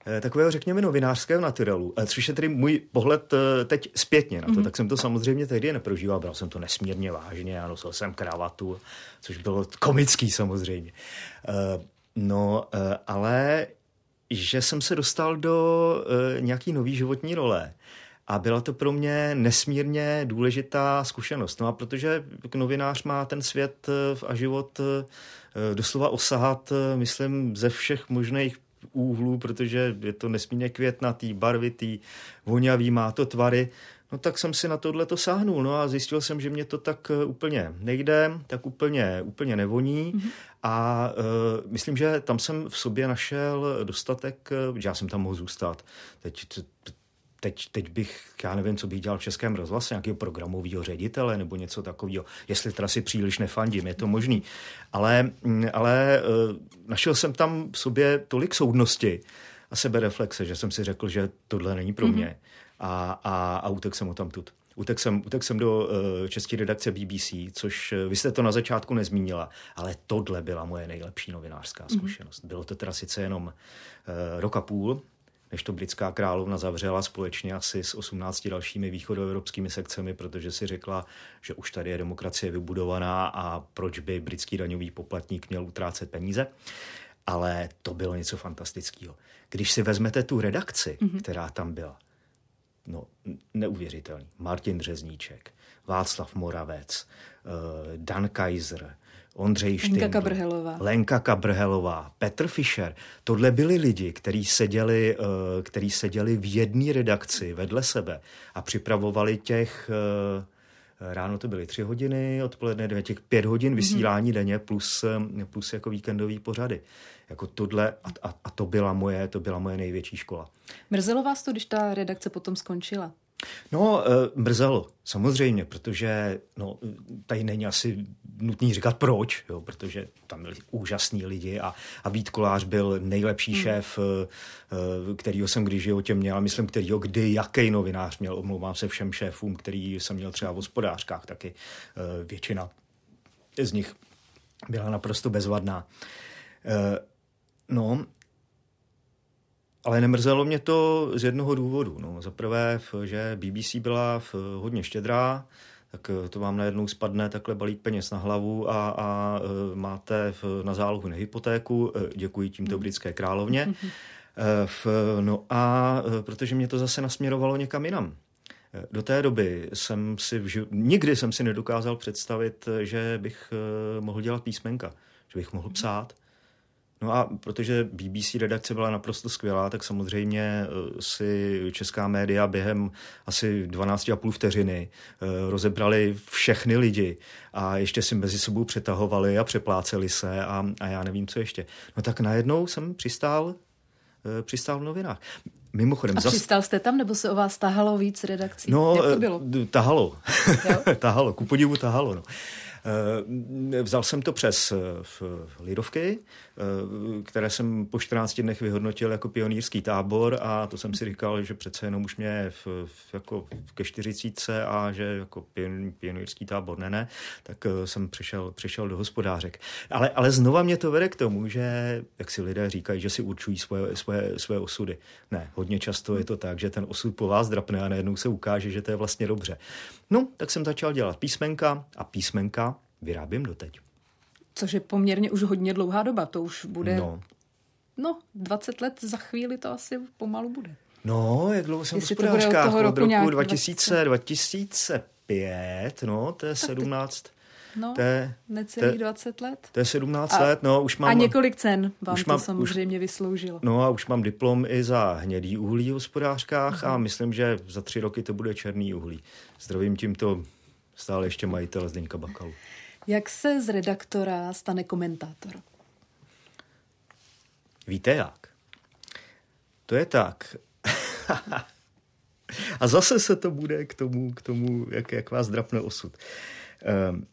[SPEAKER 2] Eh, takového, řekněme, novinářského naturelu, eh, což je tedy můj pohled eh, teď zpětně na to, mm-hmm. tak jsem to samozřejmě tehdy neprožíval, bral jsem to nesmírně vážně a nosil jsem kravatu, což bylo komický samozřejmě. No, ale že jsem se dostal do nějaký nový životní role, a byla to pro mě nesmírně důležitá zkušenost. No a protože novinář má ten svět a život doslova osahat, myslím, ze všech možných úhlů, protože je to nesmírně květnatý, barvitý, vonavý, má to tvary, No tak jsem si na tohle to sáhnul, no a zjistil jsem, že mě to tak eh, úplně nejde, tak úplně, úplně nevoní mm-hmm. a uh, myslím, že tam jsem v sobě našel dostatek, že já jsem tam mohl zůstat. Teď teď, teď bych, já nevím, co bych dělal v Českém rozhlase, nějakého programového ředitele nebo něco takového, jestli teda si příliš nefandím, je to možný. Ale, mm, ale eh, našel jsem tam v sobě tolik soudnosti a sebereflexe, že jsem si řekl, že tohle není pro mě. Mm-hmm. A, a, a utek jsem o tam tut. Utek jsem, utek jsem do uh, české redakce BBC, což uh, vy jste to na začátku nezmínila, ale tohle byla moje nejlepší novinářská mhm. zkušenost. Mm-hmm. Bylo to teda sice jenom uh, rok a půl, než to britská královna zavřela společně asi s 18 dalšími východoevropskými sekcemi, protože si řekla, že už tady je demokracie vybudovaná a proč by britský daňový poplatník měl utrácet peníze. Ale to bylo něco fantastického. Když si vezmete tu redakci, mm-hmm. která tam byla, no neuvěřitelný. Martin Dřezníček, Václav Moravec, eh, Dan Kaiser, Ondřej Štindl,
[SPEAKER 1] Lenka Kabrhelová.
[SPEAKER 2] Lenka Kabrhelová, Petr Fischer. Tohle byli lidi, kteří seděli, eh, který seděli v jedné redakci vedle sebe a připravovali těch eh, Ráno to byly tři hodiny, odpoledne dvě, těch pět hodin vysílání mm-hmm. denně plus, eh, plus jako víkendový pořady. Jako tohle, a, a, a to, byla moje, to byla moje největší škola.
[SPEAKER 1] Mrzelo vás to, když ta redakce potom skončila?
[SPEAKER 2] No, mrzelo, samozřejmě, protože no, tady není asi nutný říkat proč, jo, protože tam byli úžasní lidi a, a Vít Kolář byl nejlepší hmm. šéf, kterýho jsem když životě měl, myslím, kterýho kdy jaký novinář měl, omlouvám se všem šéfům, který jsem měl třeba v hospodářkách taky, většina z nich byla naprosto bezvadná. No, ale nemrzelo mě to z jednoho důvodu. No. Za prvé, že BBC byla hodně štědrá, tak to vám najednou spadne takhle balík peněz na hlavu a, a e, máte na zálohu na hypotéku. E, děkuji tímto britské královně. No a protože mě to zase nasměrovalo někam jinam. Do té doby jsem si, vži... nikdy jsem si nedokázal představit, že bych mohl dělat písmenka, že bych mohl psát. No a protože BBC redakce byla naprosto skvělá, tak samozřejmě eh, si česká média během asi 12,5 vteřiny eh, rozebrali všechny lidi a ještě si mezi sebou přetahovali a přepláceli se a, a já nevím, co ještě. No tak najednou jsem přistál, eh, přistál v novinách.
[SPEAKER 1] Mimochodem, a přistál jste tam, nebo se o vás tahalo víc redakcí?
[SPEAKER 2] No, Jak to bylo? tahalo. tahalo, ku podivu tahalo. No. Eh, vzal jsem to přes eh, Lidovky, eh, které jsem po 14 dnech vyhodnotil jako pionýrský tábor a to jsem si říkal, že přece jenom už mě v, v, jako ke 40 a že jako pionýrský tábor ne, ne, tak jsem přišel, přišel do hospodářek. Ale, ale znova mě to vede k tomu, že, jak si lidé říkají, že si určují svoje, svoje, svoje osudy. Ne, hodně často je to tak, že ten osud po vás drapne a najednou se ukáže, že to je vlastně dobře. No, tak jsem začal dělat písmenka a písmenka vyrábím doteď.
[SPEAKER 1] Což je poměrně už hodně dlouhá doba, to už bude... No. No, 20 let za chvíli to asi pomalu bude.
[SPEAKER 2] No, jak dlouho jsem v hospodářkách? Od roku, roku 2000, 2005, no, to je 17...
[SPEAKER 1] No, to je, necelých 20 let.
[SPEAKER 2] To je 17 a, let, no, už mám...
[SPEAKER 1] A několik cen vám už mám, to samozřejmě už, vysloužilo.
[SPEAKER 2] No a už mám diplom i za hnědý uhlí v hospodářkách uh-huh. a myslím, že za tři roky to bude černý uhlí. Zdravím tímto stále ještě majitel Zdeňka Bakalu.
[SPEAKER 1] Jak se z redaktora stane komentátor?
[SPEAKER 2] Víte jak? To je tak. A zase se to bude k tomu, k tomu jak, jak vás drapne osud. Um,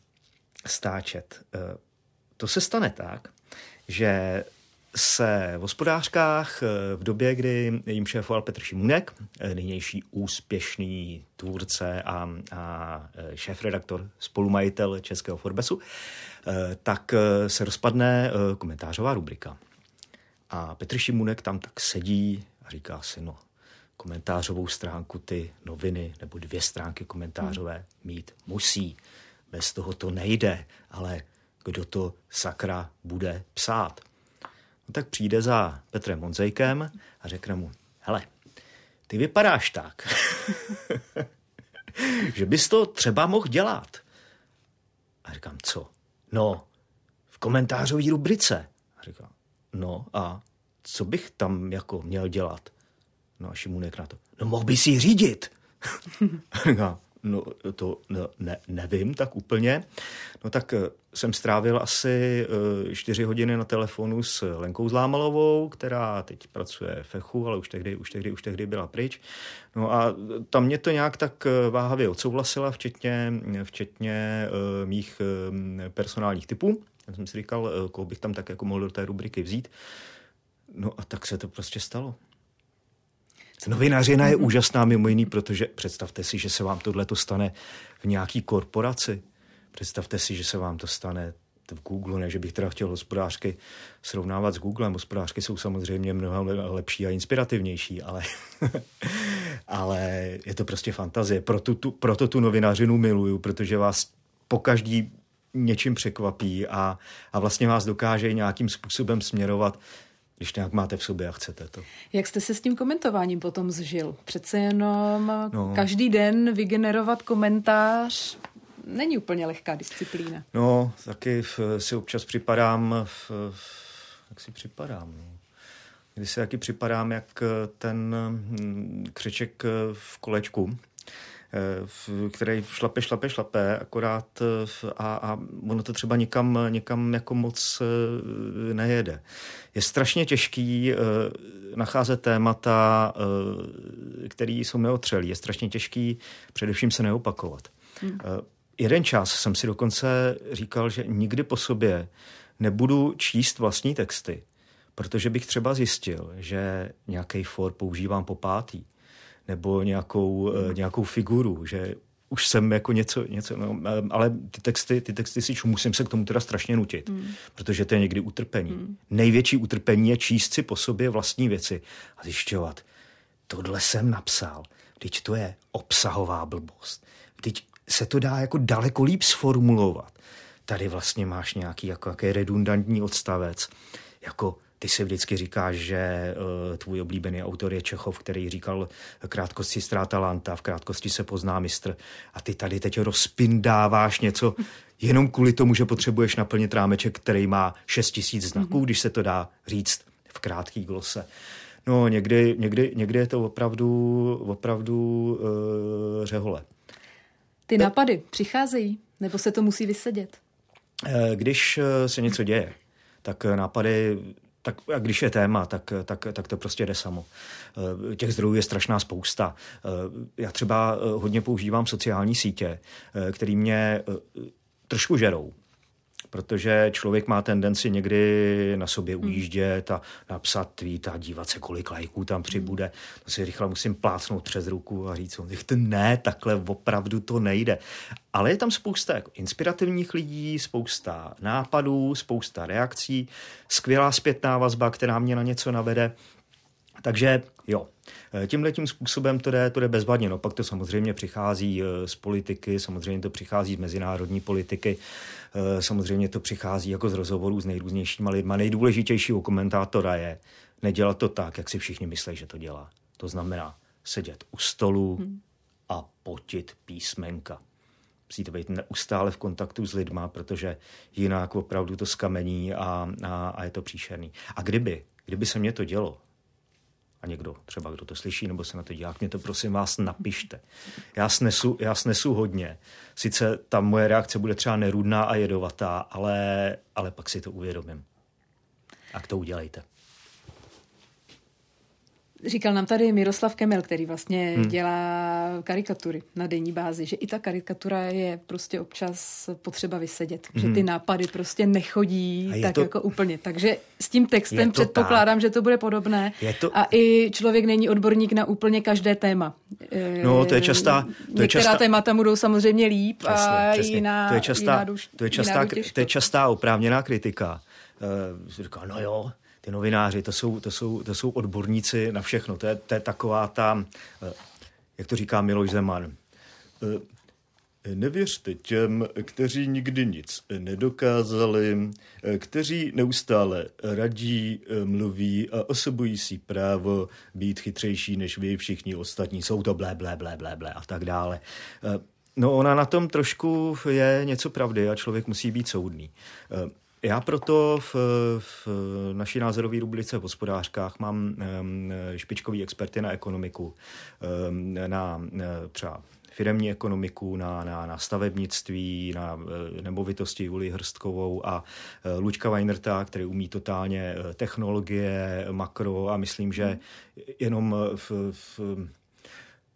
[SPEAKER 2] stáčet. Uh, to se stane tak, že se v hospodářkách eh, v době, kdy jim šéfoval Petr Šimunek, eh, nynější úspěšný tvůrce a, a eh, šéf-redaktor, spolumajitel českého Forbesu, tak se rozpadne komentářová rubrika. A Petr Šimunek tam tak sedí a říká si, no, komentářovou stránku ty noviny nebo dvě stránky komentářové mít musí. Bez toho to nejde, ale kdo to sakra bude psát? No tak přijde za Petrem Monzejkem a řekne mu, hele, ty vypadáš tak, že bys to třeba mohl dělat. A říkám, co? No, v komentářové rubrice. A říkám, no a co bych tam jako měl dělat? No a Šimunek na to, no mohl bys ji řídit. a říkám, No to ne, nevím tak úplně. No tak eh, jsem strávil asi eh, čtyři hodiny na telefonu s Lenkou Zlámalovou, která teď pracuje v Fechu, ale už tehdy, už tehdy, už tehdy byla pryč. No a tam mě to nějak tak eh, váhavě odsouhlasila, včetně, včetně mých personálních typů. Já jsem si říkal, koho bych tam tak jako mohl do té rubriky vzít. No a tak se to prostě stalo. Novinařina je úžasná mimo jiný, protože představte si, že se vám tohle to stane v nějaký korporaci. Představte si, že se vám to stane v Google, ne, že bych teda chtěl hospodářky srovnávat s Googlem. Hospodářky jsou samozřejmě mnohem lepší a inspirativnější, ale, ale je to prostě fantazie. Proto tu, proto tu novinařinu miluju, protože vás po každý něčím překvapí a, a vlastně vás dokáže nějakým způsobem směrovat když nějak máte v sobě a chcete to.
[SPEAKER 1] Jak jste se s tím komentováním potom zžil? Přece jenom no. každý den vygenerovat komentář není úplně lehká disciplína.
[SPEAKER 2] No, taky si občas připadám, v, jak si připadám, no. Když si taky připadám, jak ten hm, křeček v kolečku, který šlape, šlape, šlape, akorát a, a ono to třeba někam, někam jako moc e, nejede. Je strašně těžký nacházet témata, které jsou neotřelí. Je strašně těžký především se neopakovat. Hmm. Jeden čas jsem si dokonce říkal, že nikdy po sobě nebudu číst vlastní texty, protože bych třeba zjistil, že nějaký for používám po pátý nebo nějakou, hmm. nějakou figuru, že už jsem jako něco, něco no, ale ty texty, ty texty si musím se k tomu teda strašně nutit, hmm. protože to je někdy utrpení. Hmm. Největší utrpení je číst si po sobě vlastní věci a zjišťovat, tohle jsem napsal, teď to je obsahová blbost, teď se to dá jako daleko líp sformulovat. Tady vlastně máš nějaký jako jaký redundantní odstavec, jako ty si vždycky říkáš, že uh, tvůj oblíbený autor je Čechov, který říkal krátkosti ztráta lanta, v krátkosti se pozná mistr a ty tady teď rozpindáváš něco jenom kvůli tomu, že potřebuješ naplnit rámeček, který má 6 tisíc znaků, mm-hmm. když se to dá říct v krátký glose. No někdy, někdy, někdy je to opravdu, opravdu uh, řehole.
[SPEAKER 1] Ty nápady přicházejí, nebo se to musí vysedět?
[SPEAKER 2] Když se něco děje, tak nápady tak a když je téma, tak, tak, tak to prostě jde samo. Eh, těch zdrojů je strašná spousta. Eh, já třeba eh, hodně používám sociální sítě, které mě trošku žerou protože člověk má tendenci někdy na sobě hmm. ujíždět a napsat tweet a dívat se, kolik lajků tam přibude. To si rychle musím plácnout přes ruku a říct, ne, takhle opravdu to nejde. Ale je tam spousta jako inspirativních lidí, spousta nápadů, spousta reakcí, skvělá zpětná vazba, která mě na něco navede. Takže jo, Eh, tímhle tím způsobem to jde, to jde bezvadně. No, pak to samozřejmě přichází eh, z politiky, samozřejmě to přichází z mezinárodní politiky, eh, samozřejmě to přichází jako z rozhovorů s nejrůznějšíma lidma. Nejdůležitější u komentátora je nedělat to tak, jak si všichni myslí, že to dělá. To znamená sedět u stolu hmm. a potit písmenka. Musíte být neustále v kontaktu s lidma, protože jinak opravdu to skamení a, a, a je to příšerný. A kdyby, kdyby se mě to dělo, někdo, třeba kdo to slyší nebo se na to dívá, mě to prosím vás napište. Já snesu, já snesu hodně. Sice ta moje reakce bude třeba nerudná a jedovatá, ale, ale pak si to uvědomím. A to udělejte.
[SPEAKER 1] Říkal nám tady Miroslav Kemel, který vlastně hmm. dělá karikatury na denní bázi, že i ta karikatura je prostě občas potřeba vysedět, hmm. že ty nápady prostě nechodí tak to... jako úplně. Takže s tím textem předpokládám, tak. že to bude podobné to... a i člověk není odborník na úplně každé téma.
[SPEAKER 2] No, to je častá... To
[SPEAKER 1] Některá
[SPEAKER 2] je častá...
[SPEAKER 1] témata budou samozřejmě líp přesně, a přesně. jiná,
[SPEAKER 2] to je častá,
[SPEAKER 1] jiná duš,
[SPEAKER 2] to je častá, to je častá oprávněná kritika. Uh, říká, no jo, ty novináři, to jsou, to jsou, to jsou odborníci na všechno. To je, to je taková ta, eh, jak to říká Miloš Zeman, eh, Nevěřte těm, kteří nikdy nic nedokázali, eh, kteří neustále radí, mluví a osobují si právo být chytřejší než vy všichni ostatní. Jsou to blé, blé, blé, blé, blé a tak dále. No ona na tom trošku je něco pravdy a člověk musí být soudný. Já proto v, v naší názorové rubrice v hospodářkách mám špičkový experty na ekonomiku, na třeba firemní ekonomiku, na, na, na stavebnictví, na e, nemovitosti Juli Hrstkovou a e, Lučka Weinerta, který umí totálně e, technologie, makro a myslím, že jenom v, v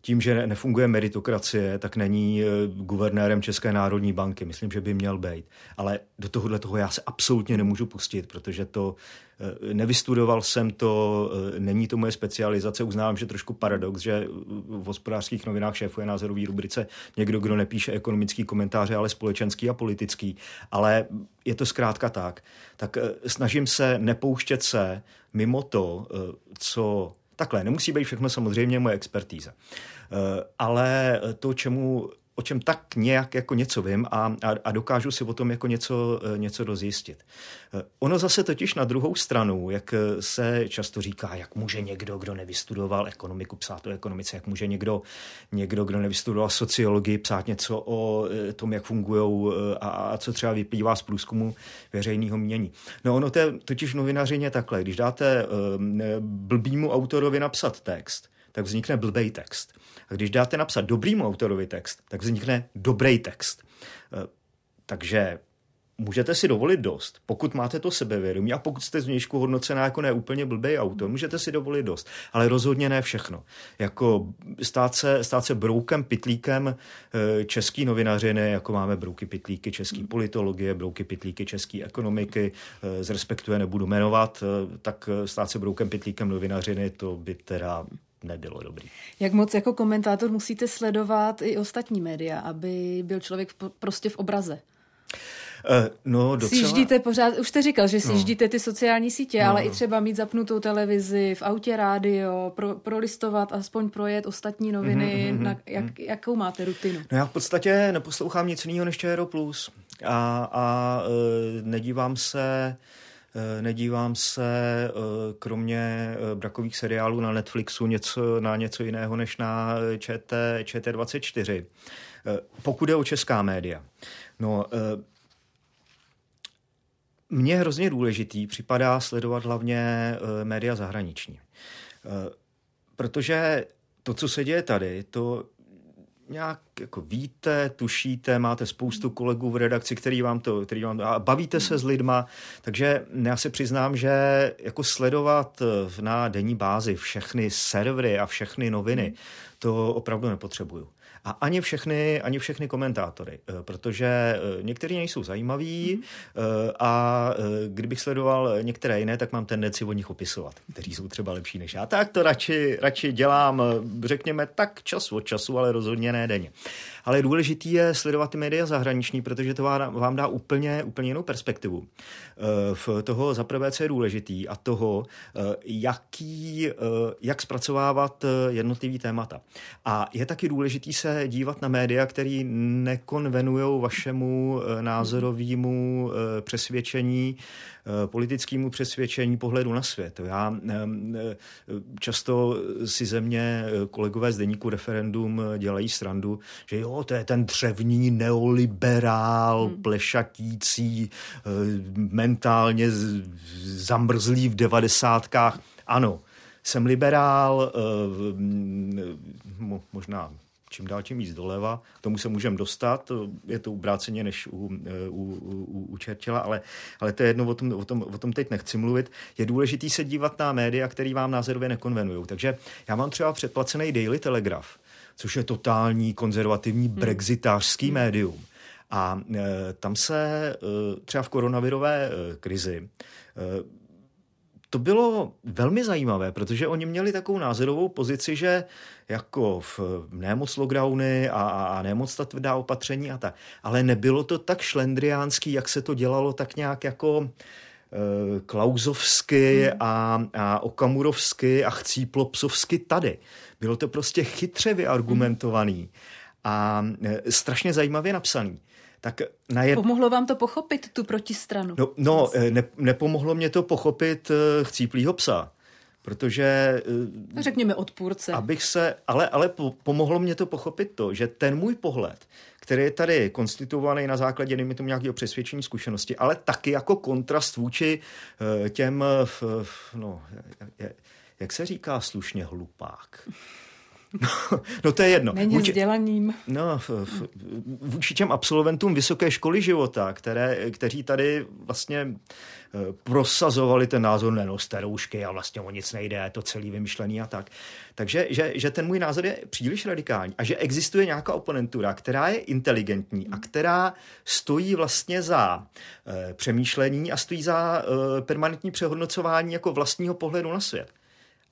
[SPEAKER 2] tím, že nefunguje meritokracie, tak není eh, guvernérem České národní banky. Myslím, že by měl být. Ale do tohohle toho já se absolutně nemůžu pustit, protože to eh, nevystudoval jsem to, eh, není to moje specializace. Uznávám, že trošku paradox, že v hospodářských novinách šéfuje názorový rubrice někdo, kdo nepíše ekonomický komentáře, ale společenský a politický. Ale je to zkrátka tak. Tak snažím se nepouštět se mimo to, co Takhle, nemusí být všechno samozřejmě moje expertíza. Eh, ale to, čemu o čem tak nějak jako něco vím a, a, a dokážu si o tom jako něco, eh, něco dozjistit. Eh, ono zase totiž na druhou stranu, jak se často říká, jak může někdo, kdo nevystudoval ekonomiku, psát o ekonomice, jak může někdo, někdo kdo nevystudoval sociologii, psát něco o tom, jak fungují a, a co třeba vyplývá z průzkumu veřejného mění. No ono to je totiž v novinařině takhle, když dáte blbýmu autorovi napsat text, tak vznikne blbej text. Když dáte napsat dobrýmu autorovi text, tak vznikne dobrý text. E, takže můžete si dovolit dost, pokud máte to sebevědomí a pokud jste zvnějšku hodnocená jako neúplně blbý autor, můžete si dovolit dost, ale rozhodně ne všechno. Jako stát se, stát se broukem, pitlíkem e, český novinařiny, jako máme brouky, pitlíky český politologie, brouky, pitlíky český ekonomiky, e, z respektuje nebudu jmenovat, tak stát se broukem, pitlíkem novinařiny, to by teda nebylo dobrý.
[SPEAKER 1] Jak moc jako komentátor musíte sledovat i ostatní média, aby byl člověk prostě v obraze?
[SPEAKER 2] Uh, no, docela...
[SPEAKER 1] Sjíždíte pořád, už jste říkal, že sjíždíte no. ty sociální sítě, no. ale i třeba mít zapnutou televizi, v autě rádio, pro, prolistovat, aspoň projet ostatní noviny, mm-hmm, na, jak, mm. jakou máte rutinu?
[SPEAKER 2] No já v podstatě neposlouchám nic jiného než ČR Plus a, a uh, nedívám se nedívám se kromě brakových seriálů na Netflixu něco, na něco jiného než na ČT, ČT24. Pokud je o česká média. No, mně hrozně důležitý připadá sledovat hlavně média zahraniční. Protože to, co se děje tady, to nějak jako víte, tušíte, máte spoustu kolegů v redakci, který vám to, který vám to, a bavíte se s lidma, takže já se přiznám, že jako sledovat na denní bázi všechny servery a všechny noviny, to opravdu nepotřebuju a ani všechny, ani všechny komentátory, eh, protože eh, někteří nejsou zajímaví mm. a kdybych sledoval některé jiné, tak mám tendenci o nich opisovat, kteří jsou třeba lepší než já. Tak to radši, radši dělám, řekněme, tak čas od času, ale rozhodně ne denně. Ale důležitý je sledovat ty média zahraniční, protože to vám dá úplně, úplně jinou perspektivu. V toho zaprvé, co je důležitý a toho, jaký, jak zpracovávat jednotlivý témata. A je taky důležitý se dívat na média, který nekonvenují vašemu eh, názorovému eh, přesvědčení, eh, politickému přesvědčení, pohledu na svět. Já často si země kolegové z deníku referendum dělají srandu, že jo, to je ten dřevní neoliberál, hmm. plešatící, mentálně zamrzlý v devadesátkách. Ano, jsem liberál, možná čím dál tím víc doleva. K tomu se můžeme dostat, je to obráceně než u, u, u, u Churchilla, ale, ale to je jedno, o tom, o, tom, o tom teď nechci mluvit. Je důležité se dívat na média, který vám názorově nekonvenují. Takže já mám třeba předplacený Daily Telegraph, což je totální konzervativní hmm. brexitářský hmm. médium. A e, tam se e, třeba v koronavirové e, krizi e, to bylo velmi zajímavé, protože oni měli takovou názorovou pozici, že jako v nemoc lockdowny a, a nemoc ta tvrdá opatření a tak. Ale nebylo to tak šlendriánský, jak se to dělalo tak nějak jako e, klauzovsky hmm. a, a okamurovsky a chcíplopsovsky tady. Bylo to prostě chytře vyargumentovaný hmm. a e, strašně zajímavě napsaný
[SPEAKER 1] tak na jed... Pomohlo vám to pochopit tu protistranu?
[SPEAKER 2] No, no eh, ne, nepomohlo mě to pochopit uh, chcíplýho psa, protože...
[SPEAKER 1] Uh, Řekněme odpůrce.
[SPEAKER 2] Abych se, ale, ale po, pomohlo mě to pochopit to, že ten můj pohled, který je tady konstituovaný na základě, dejme tomu nějakého přesvědčení zkušenosti, ale taky jako kontrast vůči těm, no, jak se říká slušně hlupák. No, no to je jedno.
[SPEAKER 1] Není vůči, vzdělaným.
[SPEAKER 2] No, vůči těm absolventům vysoké školy života, které, kteří tady vlastně eh, prosazovali ten názor nenoste roušky a vlastně o nic nejde, je to celý vymyšlený a tak. Takže že, že ten můj názor je příliš radikální a že existuje nějaká oponentura, která je inteligentní a která stojí vlastně za e, přemýšlení a stojí za e, permanentní přehodnocování jako vlastního pohledu na svět.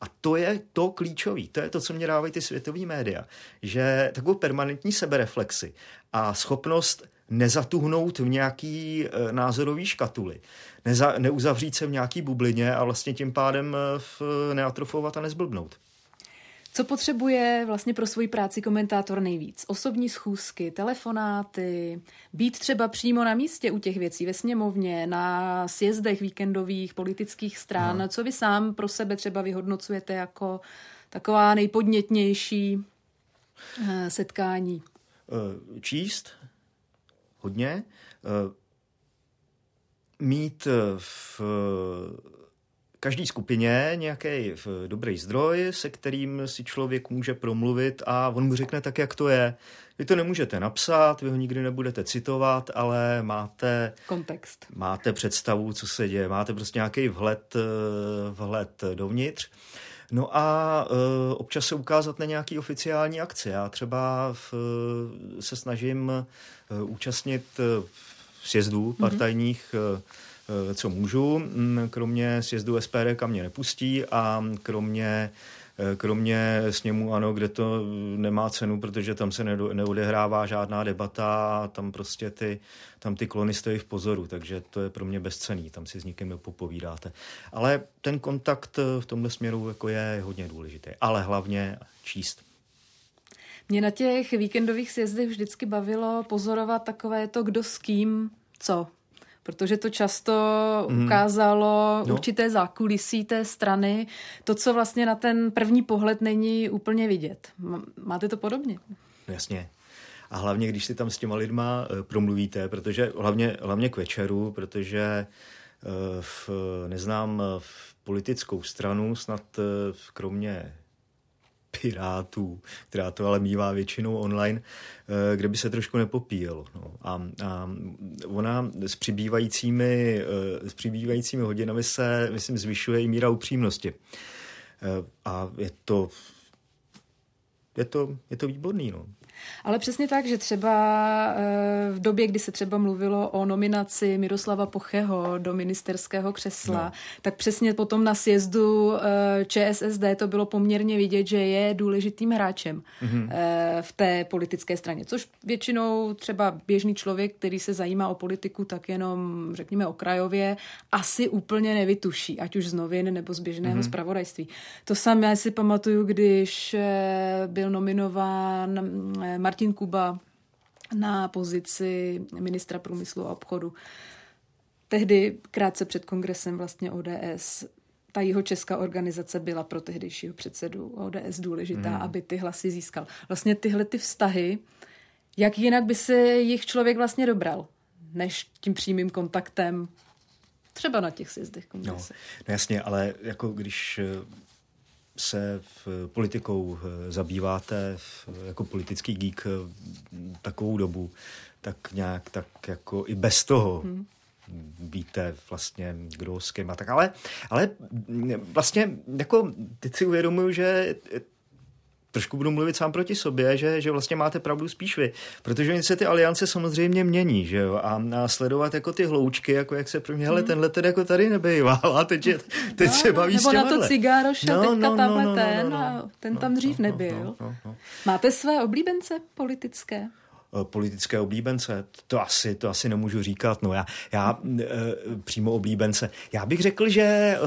[SPEAKER 2] A to je to klíčové, to je to, co mě dávají ty světové média, že takovou permanentní sebereflexy a schopnost nezatuhnout v nějaký e, názorový škatuly, neza, neuzavřít se v nějaký bublině a vlastně tím pádem e, neatrofovat a nezblbnout.
[SPEAKER 1] Co potřebuje vlastně pro svoji práci komentátor nejvíc? Osobní schůzky, telefonáty, být třeba přímo na místě u těch věcí ve sněmovně, na sjezdech víkendových politických stran. Aha. Co vy sám pro sebe třeba vyhodnocujete jako taková nejpodnětnější eh, setkání?
[SPEAKER 2] Eh, číst hodně, eh, mít v každé skupině nějaký dobrý zdroj, se kterým si člověk může promluvit a on mu řekne tak, jak to je. Vy to nemůžete napsat, vy ho nikdy nebudete citovat, ale máte
[SPEAKER 1] kontext.
[SPEAKER 2] Máte představu, co se děje, máte prostě nějaký vhled, eh, vhled dovnitř. No a e, občas se ukázat na nějaký oficiální akci. Já třeba v, se snažím e, účastnit sjezdů mhm. partajních mm-hmm Eh, co můžu. Mm, kromě sjezdu SPD, kam mě nepustí a kromě eh, kromě sněmu ano, kde to nemá cenu, protože tam se neodehrává žádná debata a tam prostě ty, tam ty klony stojí v pozoru, takže to je pro mě bezcený, tam si s nikým nepopovídáte. Ale ten kontakt eh, v tomhle směru jako je hodně důležitý, ale hlavně číst.
[SPEAKER 1] Mě na těch víkendových sjezdech vždycky bavilo pozorovat takové to, kdo s kým co protože to často mm. ukázalo no. určité zákulisí té strany, to, co vlastně na ten první pohled není úplně vidět. Máte to podobně?
[SPEAKER 2] No jasně. A hlavně, když si tam s těma lidma eh, promluvíte, protože hlavně, hlavně k večeru, protože eh, v, neznám v politickou stranu, snad kromě Pirátů, která to ale mývá většinou online, eh, kde by se trošku nepopíjel. No. A, a ona s přibývajícími, eh, s přibývajícími hodinami se, myslím, zvyšuje i míra upřímnosti. Eh, a je to, je to, je to výborný. No.
[SPEAKER 1] Ale přesně tak, že třeba eh, v době, kdy se třeba mluvilo o nominaci Miroslava Pocheho do ministerského křesla, no. tak přesně potom na sjezdu eh, ČSSD to bylo poměrně vidět, že je důležitým hráčem mm-hmm. v té politické straně, což většinou třeba běžný člověk, který se zajímá o politiku, tak jenom, řekněme, okrajově, asi úplně nevytuší, ať už z novin nebo z běžného mm-hmm. zpravodajství. To samé si pamatuju, když byl nominován Martin Kuba na pozici ministra průmyslu a obchodu. Tehdy krátce před kongresem vlastně ODS ta jeho česká organizace byla pro tehdejšího předsedu ODS důležitá, hmm. aby ty hlasy získal. Vlastně tyhle ty vztahy, jak jinak by se jich člověk vlastně dobral, než tím přímým kontaktem třeba na těch sjezdech kongrese.
[SPEAKER 2] No, no jasně, ale jako když se v politikou eh, zabýváte jako politický geek eh, takovou dobu, tak nějak tak jako i bez toho hmm. víte vlastně, kdo s kým a tak. Ale, ale vlastně jako teď si uvědomuju, že trošku budu mluvit sám proti sobě, že, že vlastně máte pravdu spíš vy, protože oni se ty aliance samozřejmě mění, že jo, a, a sledovat jako ty hloučky, jako jak se pro mě, hele, hmm. tenhle ten jako tady nebejval, a teď, je, teď no, se baví
[SPEAKER 1] nebo
[SPEAKER 2] s
[SPEAKER 1] na to cigáro šel no, teďka no, tamhle no, no, ten no, no, a ten no, tam dřív no, nebyl. No, no, no. Máte své oblíbence politické?
[SPEAKER 2] Eh, politické oblíbence, to asi, to asi nemůžu říkat, no já, já e, přímo oblíbence. Já bych řekl, že e,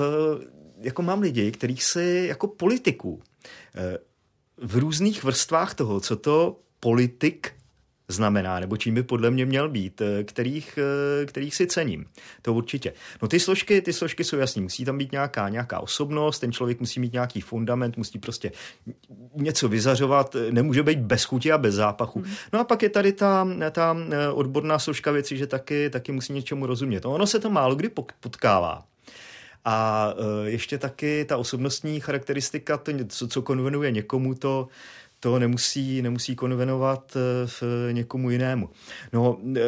[SPEAKER 2] jako mám lidi, kterých si jako politiků v různých vrstvách toho, co to politik znamená, nebo čím by podle mě měl být, eh, kterých, eh, kterých si cením. To určitě. No ty složky, ty složky jsou jasný. Musí tam být nějaká, nějaká osobnost, ten člověk musí mít nějaký fundament, musí prostě něco vyzařovat, nemůže být bez chuti a bez zápachu. Hmm. No a pak je tady ta, ta eh, odborná složka věci, že taky, taky musí něčemu rozumět. No ono se to málo kdy potkává. A e, ještě taky ta osobnostní charakteristika, to, co, co konvenuje někomu, to, to nemusí, nemusí konvenovat e, v někomu jinému. No, e,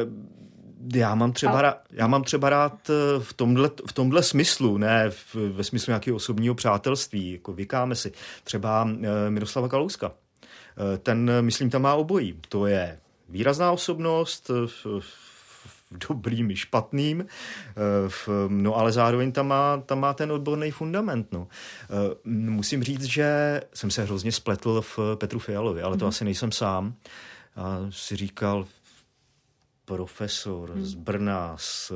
[SPEAKER 2] já mám třeba, rád, já mám třeba rád v tomhle, v tomhle smyslu, ne v, ve smyslu nějakého osobního přátelství, jako vykáme si, třeba Miroslava Kalouska. Ten, myslím, tam má obojí. To je výrazná osobnost, dobrým i špatným, eh, no ale zároveň tam má, tam má ten odborný fundament. No. Eh, musím říct, že jsem se hrozně spletl v Petru Fialovi, ale to mm. asi nejsem sám. A si říkal, profesor hmm. z Brna s,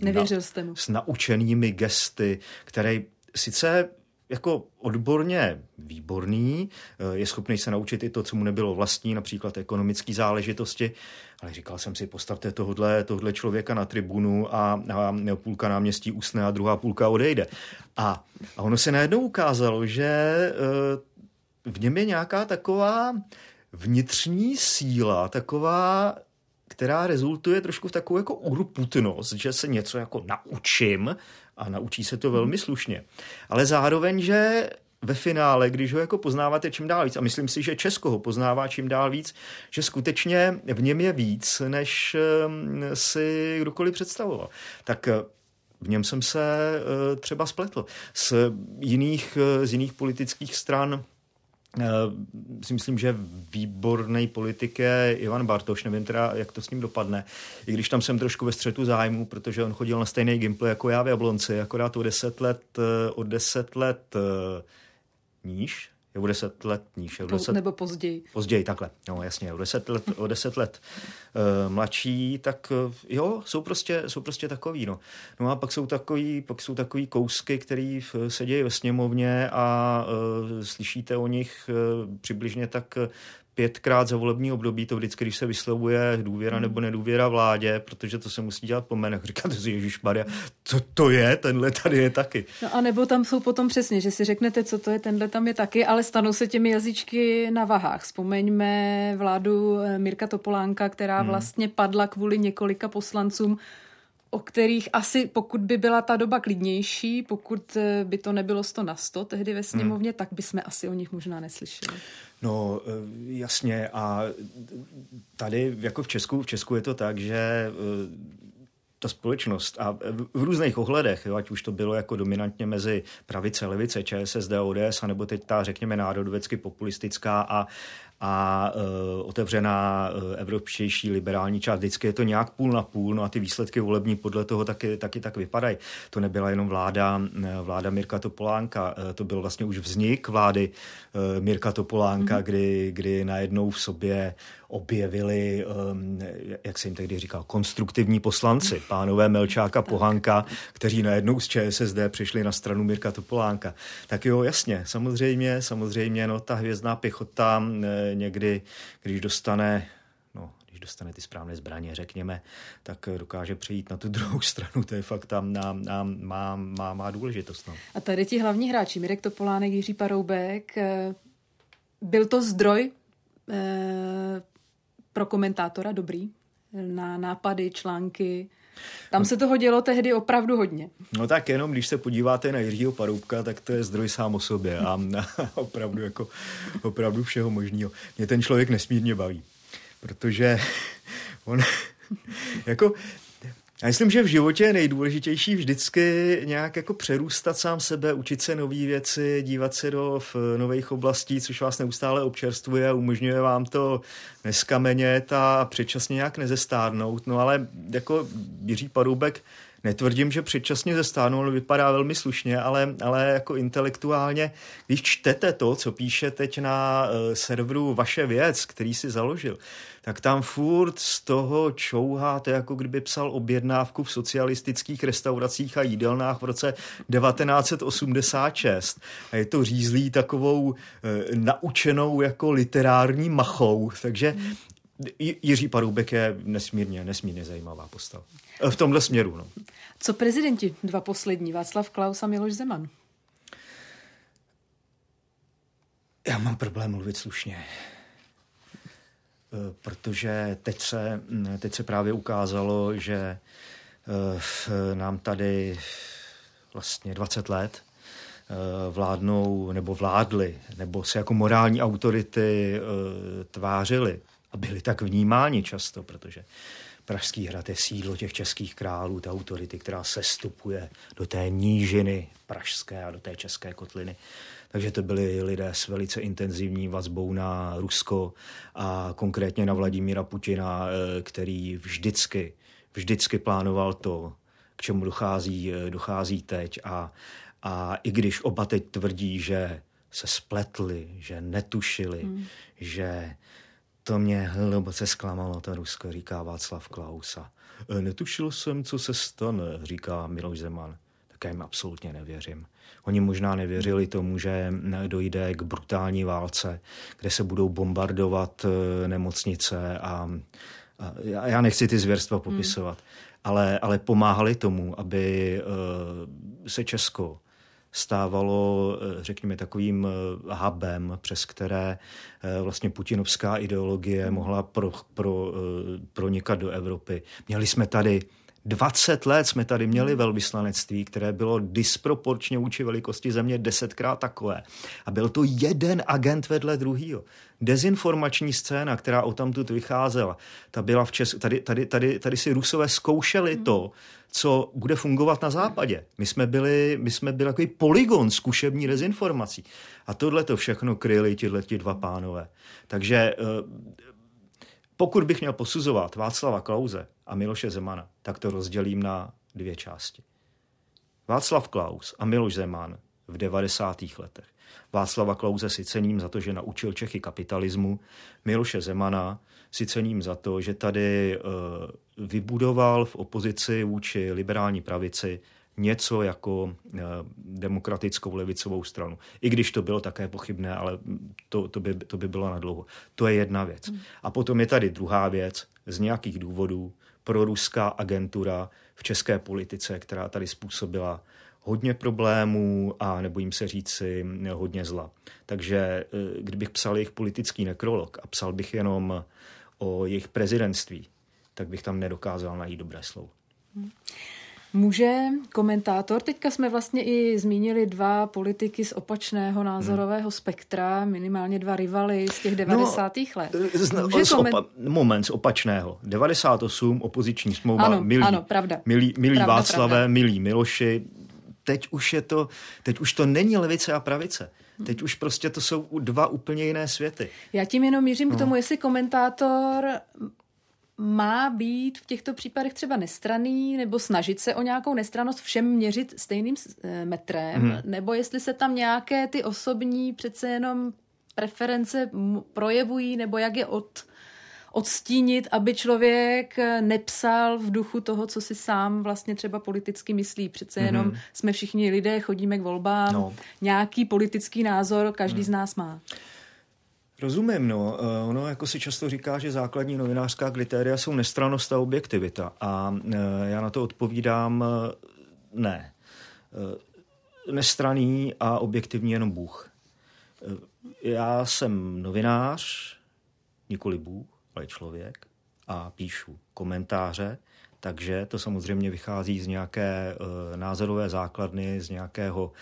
[SPEAKER 1] Nevěřil jste mu.
[SPEAKER 2] s naučenými gesty, který sice jako odborně výborný, eh, je schopný se naučit i to, co mu nebylo vlastní, například ekonomické záležitosti, ale říkal jsem si, postavte tohle, tohle člověka na tribunu a, a půlka náměstí usne a druhá půlka odejde. A, a ono se najednou ukázalo, že eh, v něm je nějaká taková vnitřní síla, taková která rezultuje trošku v takovou jako urputnost, že se něco jako naučím a naučí se to velmi slušně. Ale zároveň, že ve finále, když ho jako poznáváte čím dál víc, a myslím si, že Česko ho poznává čím dál víc, že skutečně v něm je víc, než ehm, si kdokoliv představoval. Tak eh, v něm jsem se eh, třeba spletl. Z jiných, eh, z jiných politických stran si myslím, že výborný politik je Ivan Bartoš, nevím teda, jak to s ním dopadne, i když tam jsem trošku ve střetu zájmu, protože on chodil na stejný gameplay jako já v Jablonci, akorát o deset let, o deset let níž, je o deset let níž. Je o deset,
[SPEAKER 1] nebo později.
[SPEAKER 2] Později, takhle. No jasně, o deset let, o deset let uh, mladší, tak uh, jo, jsou prostě, jsou prostě takový. No. no a pak jsou takový, pak jsou takový kousky, které se dějí ve sněmovně a uh, slyšíte o nich uh, přibližně tak pětkrát za volební období, to vždycky, když se vyslovuje důvěra nebo nedůvěra vládě, protože to se musí dělat po jménech. Říkáte si, Ježíš Maria, co to je, tenhle tady je taky.
[SPEAKER 1] No a nebo tam jsou potom přesně, že si řeknete, co to je, tenhle tam je taky, ale stanou se těmi jazyčky na vahách. Vzpomeňme vládu eh, Mirka Topolánka, která hmm. vlastně padla kvůli několika poslancům, o kterých asi, pokud by byla ta doba klidnější, pokud eh, by to nebylo 100 na 100 tehdy ve sněmovně, hmm. tak bychom asi o nich možná neslyšeli.
[SPEAKER 2] No eh, jasně a tady jako v Česku, v Česku je to tak, že eh, ta společnost a v různých ohledech, jo, ať už to bylo jako dominantně mezi pravice, levice, ČSSD, ODS, anebo teď ta, řekněme, národovecky populistická a, a uh, otevřená uh, evropštější liberální část. Vždycky je to nějak půl na půl, no a ty výsledky volební podle toho taky, taky tak vypadají. To nebyla jenom vláda, vláda Mirka Topolánka, uh, to byl vlastně už vznik vlády uh, Mirka Topolánka, mm-hmm. kdy, kdy najednou v sobě objevili, um, jak se jim tehdy říkal, konstruktivní poslanci, pánové Melčáka, Pohanka, kteří najednou z ČSSD přišli na stranu Mirka Topolánka. Tak jo, jasně, samozřejmě, samozřejmě, no ta hvězdná pěchota eh, někdy, když dostane no, když dostane ty správné zbraně, řekněme, tak dokáže přejít na tu druhou stranu. To je fakt tam nám, nám má, má, má důležitost. No.
[SPEAKER 1] A tady ti hlavní hráči, Mirek Topolánek, Jiří Paroubek, eh, byl to zdroj eh, pro komentátora dobrý, na nápady, články. Tam se toho dělo tehdy opravdu hodně.
[SPEAKER 2] No tak jenom, když se podíváte na Jiřího Paroubka, tak to je zdroj sám o sobě a opravdu jako opravdu všeho možného. Mě ten člověk nesmírně baví, protože on jako já myslím, že v životě je nejdůležitější vždycky nějak jako přerůstat sám sebe, učit se nové věci, dívat se do nových oblastí, což vás neustále občerstvuje a umožňuje vám to neskamenět a předčasně nějak nezestárnout. No ale jako Jiří Paroubek netvrdím, že předčasně zestárnul, ale vypadá velmi slušně, ale, ale jako intelektuálně, když čtete to, co píše teď na uh, serveru Vaše věc, který si založil, tak tam furt z toho čouháte, jako kdyby psal objednávku v socialistických restauracích a jídelnách v roce 1986. A je to řízlý takovou e, naučenou jako literární machou, takže Jiří Paroubek je nesmírně, nesmírně zajímavá postava. E, v tomhle směru. No.
[SPEAKER 1] Co prezidenti dva poslední, Václav Klaus a Miloš Zeman?
[SPEAKER 2] Já mám problém mluvit slušně. Eh, protože teď se, mm, teď se právě ukázalo, že eh, nám tady vlastně 20 let eh, vládnou nebo vládli, nebo se jako morální autority tvářili a byli tak vnímáni často, protože Pražský hrad je sídlo těch českých králů, té autority, která se stupuje do té nížiny pražské a do té české kotliny. Takže to byli lidé s velice intenzivní vazbou na Rusko a konkrétně na Vladimíra Putina, eh, který vždycky, vždycky plánoval to, k čemu dochází, eh, dochází teď. A, a i když oba teď tvrdí, že se spletli, že netušili, hmm. že to mě hluboce zklamalo, to Rusko, říká Václav Klausa. E, netušil jsem, co se stane, říká Miloš Zeman. Tak já jim absolutně nevěřím. Oni možná nevěřili tomu, že dojde k brutální válce, kde se budou bombardovat e, nemocnice a, a já nechci ty zvěrstva popisovat, hmm. ale, ale pomáhali tomu, aby e, se Česko stávalo, eh, řekněme, takovým eh, hubem, přes které eh, vlastně putinovská ideologie mohla pro, pro, pronikat do Evropy. Měli jsme tady 20 let jsme tady měli velvyslanectví, které bylo disproporčně vůči velikosti země desetkrát takové. A byl to jeden agent vedle druhého. Dezinformační scéna, která o tamtud vycházela, ta byla v Česku. Tady, tady, tady, tady si Rusové zkoušeli to, co bude fungovat na západě. My jsme byli, my jsme byli takový poligon zkušební dezinformací. A tohle to všechno kryli ti dva pánové. Takže eh, pokud bych měl posuzovat Václava Klauze a Miloše Zemana, tak to rozdělím na dvě části. Václav Klaus a Miloš Zeman v 90. letech. Václava Klauze si cením za to, že naučil Čechy kapitalismu. Miloše Zemana si cením za to, že tady uh, vybudoval v opozici vůči liberální pravici něco jako demokratickou levicovou stranu. I když to bylo také pochybné, ale to, to, by, to by bylo na dlouho. To je jedna věc. A potom je tady druhá věc. Z nějakých důvodů pro ruská agentura v české politice, která tady způsobila hodně problémů a nebojím se říci hodně zla. Takže eh, kdybych psal jejich politický nekrolog a psal bych jenom o jejich prezidentství, tak bych tam nedokázal najít dobré slovo.
[SPEAKER 1] Může komentátor, teďka jsme vlastně i zmínili dva politiky z opačného názorového hmm. spektra, minimálně dva rivaly z těch 90. No, let.
[SPEAKER 2] Zna, z opa- moment z opačného. 98, opoziční smlouva,
[SPEAKER 1] ano,
[SPEAKER 2] milí,
[SPEAKER 1] ano, pravda.
[SPEAKER 2] milí, milí
[SPEAKER 1] pravda,
[SPEAKER 2] Václavé,
[SPEAKER 1] pravda.
[SPEAKER 2] milí Miloši, teď už je to, teď už to není levice a pravice. Teď už prostě to jsou dva úplně jiné světy.
[SPEAKER 1] Já tím jenom mířím no. k tomu, jestli komentátor má být v těchto případech třeba nestraný nebo snažit se o nějakou nestranost všem měřit stejným eh, metrem, hmm. nebo jestli se tam nějaké ty osobní přece jenom preference projevují, nebo jak je od, odstínit, aby člověk nepsal v duchu toho, co si sám vlastně třeba politicky myslí. Přece mm-hmm. jenom jsme všichni lidé, chodíme k volbám, no. nějaký politický názor každý mm. z nás má.
[SPEAKER 2] Rozumím, no. Eh, ono jako si často říká, že základní novinářská kritéria jsou nestranost a objektivita. A eh, já na to odpovídám eh, ne. Nestraný a objektivní jenom Bůh. Já jsem novinář, nikoli Bůh, ale člověk a píšu komentáře, takže to samozřejmě vychází z nějaké uh, názorové základny, z nějakého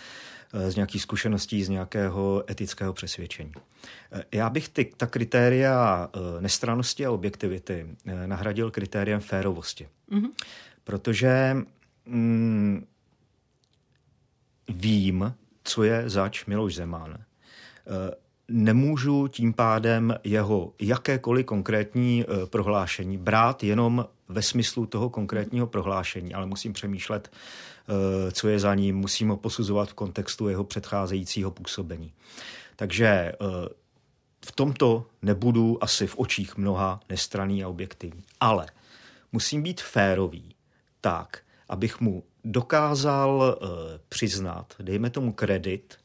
[SPEAKER 2] uh, z nějakých zkušeností, z nějakého etického přesvědčení. Uh, já bych ty, ta kritéria nestranosti a objektivity nahradil kritériem férovosti. Mm-hmm. Protože mm, vím, co je zač Miloš Zeman. Nemůžu tím pádem jeho jakékoliv konkrétní prohlášení brát jenom ve smyslu toho konkrétního prohlášení, ale musím přemýšlet, uh, co je za ním, musím ho posuzovat v kontextu jeho předcházejícího působení. Takže uh, v tomto nebudu asi v očích mnoha nestraný a objektivní. Ale musím být férový tak, abych mu dokázal uh, přiznat, dejme tomu kredit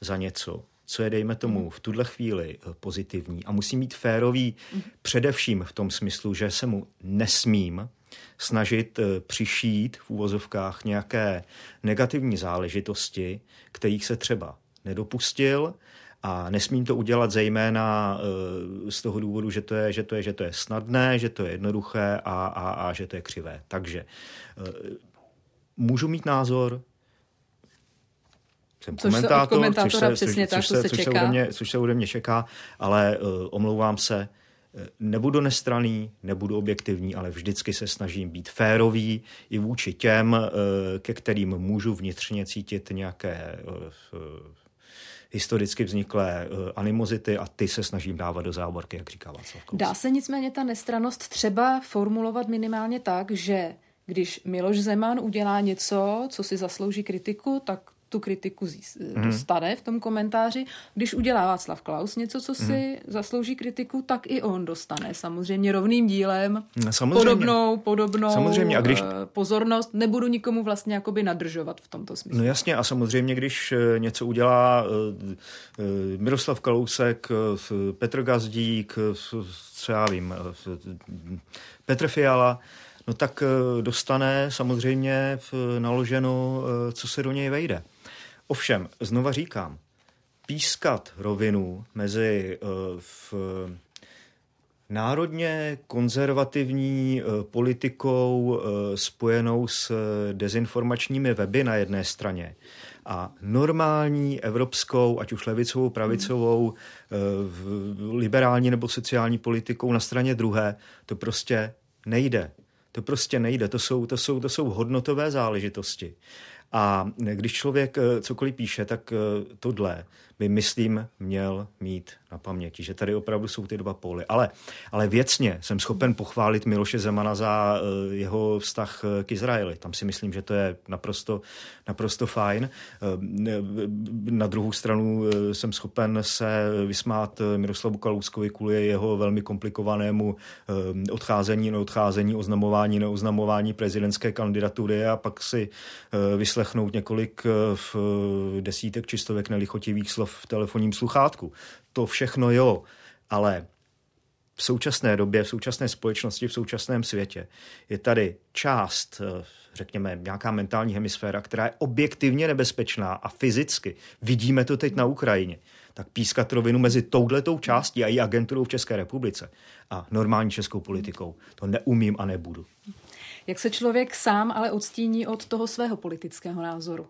[SPEAKER 2] za něco, co je, dejme tomu, v tuhle chvíli eh, pozitivní. A musím být férový především v tom smyslu, že se mu nesmím snažit eh, přišít v úvozovkách nějaké negativní záležitosti, kterých se třeba nedopustil, a nesmím to udělat zejména eh, z toho důvodu, že to je, že to je, že to je snadné, že to je jednoduché a, a, a že to je křivé. Takže můžu mít názor, jsem
[SPEAKER 1] což
[SPEAKER 2] komentátor,
[SPEAKER 1] což se, přesně což, tak, což, se,
[SPEAKER 2] což,
[SPEAKER 1] se
[SPEAKER 2] ode mě, což se ode mě čeká, ale uh, omlouvám se, eh, nebudu nestraný, nebudu objektivní, ale vždycky se snažím být férový i vůči těm, uh, ke kterým můžu vnitřně cítit nějaké uh, historicky vzniklé animozity a ty se snažím dávat do závorky, jak říká Václav Klaus.
[SPEAKER 1] Dá se nicméně ta nestranost třeba formulovat minimálně tak, že když Miloš Zeman udělá něco, co si zaslouží kritiku, tak tu kritiku mhm. dostane v tom komentáři. Když udělá Václav Klaus něco, co si mm. zaslouží kritiku, tak i on dostane samozřejmě rovným dílem
[SPEAKER 2] no, samozřejmě.
[SPEAKER 1] podobnou, podobnou
[SPEAKER 2] samozřejmě. A když...
[SPEAKER 1] Eh, pozornost. Nebudu nikomu vlastně jakoby nadržovat v tomto smyslu.
[SPEAKER 2] No jasně a samozřejmě, když eh, něco udělá eh, Miroslav Kalousek, Petr Gazdík, co já vím, Petr Fiala, no tak dostane samozřejmě naloženo, co se do něj vejde. Ovšem, znova říkám, pískat rovinu mezi uh, v národně konzervativní uh, politikou spojenou s dezinformačními weby na jedné straně a normální evropskou, ať už levicovou, pravicovou, liberální nebo sociální politikou na straně druhé, to prostě nejde. To prostě nejde. To jsou, to jsou, to jsou hodnotové záležitosti. A když člověk eh, cokoliv píše, tak eh, tohle by, myslím, měl mít na paměti, že tady opravdu jsou ty dva póly. Ale, ale věcně jsem schopen pochválit Miloše Zemana za uh, jeho vztah k Izraeli. Tam si myslím, že to je naprosto, naprosto fajn. Uh, na druhou stranu jsem schopen se vysmát Miroslavu Kalouskovi kvůli jeho velmi komplikovanému odcházení, neodcházení, oznamování, neoznamování prezidentské kandidatury a pak si vyslechnout několik desítek čistovek nelichotivých slov v telefonním sluchátku. To všechno jo, ale v současné době, v současné společnosti, v současném světě je tady část, eh, řekněme, nějaká mentální hemisféra, která je objektivně nebezpečná a fyzicky. Vidíme to teď na Ukrajině. Tak pískat rovinu mezi touhletou částí a její agenturou v České republice a normální českou politikou, to neumím a nebudu.
[SPEAKER 1] Jak se člověk sám ale odstíní od toho svého politického názoru?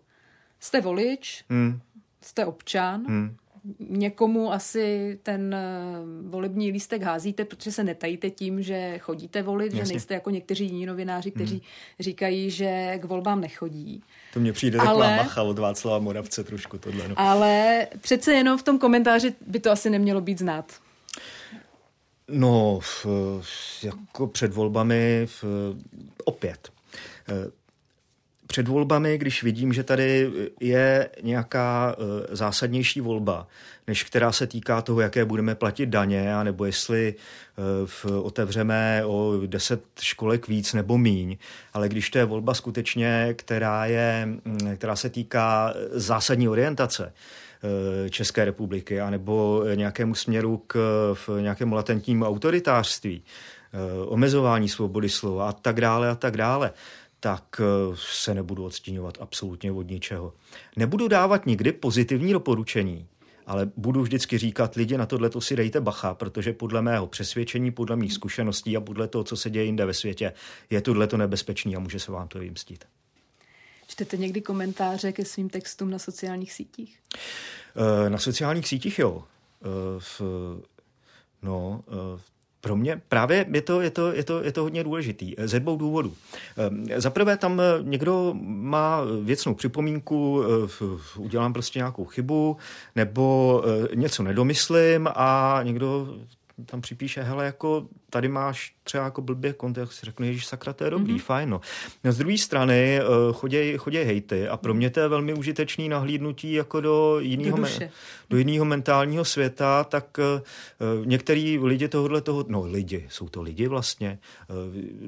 [SPEAKER 1] Jste volič, hmm. Jste občan, hmm někomu asi ten eh, volební lístek házíte, protože se netajíte tím, že chodíte volit, Jasně. že nejste jako někteří jiní novináři, kteří hmm. říkají, že k volbám nechodí.
[SPEAKER 2] To mně přijde ale, taková macha od Václava Moravce trošku tohle. No.
[SPEAKER 1] Ale přece jenom v tom komentáři by to asi nemělo být znát.
[SPEAKER 2] No, jako před volbami v, opět eh, před volbami, když vidím, že tady je nějaká eh, zásadnější volba, než která se týká toho, jaké budeme platit daně, nebo jestli eh, otevřeme o 10 školek víc nebo míň, ale když to je volba skutečně, která, je, mm, která se týká zásadní orientace, eh, České republiky, anebo nějakému směru k v nějakému latentnímu autoritářství, omezování svobody slova a tak dále a tak dále, tak eh, se nebudu odstíňovat absolutně od ničeho. Nebudu dávat nikdy pozitivní doporučení, ale budu vždycky říkat lidi na tohle si dejte bacha, protože podle mého přesvědčení, podle mých zkušeností a podle toho, co se děje jinde ve světě, je tohle to nebezpečný a může se vám to vymstit.
[SPEAKER 1] Čtete někdy komentáře ke svým textům na sociálních sítích?
[SPEAKER 2] Eh, na sociálních sítích jo. Eh, no, pro mě právě je to, je to, je to, je to hodně důležitý. Ze dvou důvodů. Ehm, za prvé tam někdo má věcnou připomínku, eh, udělám prostě nějakou chybu, nebo eh, něco nedomyslím a někdo tam připíše, hele, jako tady máš třeba jako blbě kontext, si řeknu, že sakra, to je dobrý, mm-hmm. fajn, no. z druhé strany uh, choděj, choděj hejty a pro mě to je velmi užitečný nahlídnutí jako do jiného, do, me, do jiného mentálního světa, tak uh, některý lidi tohohle toho, no lidi, jsou to lidi vlastně, uh,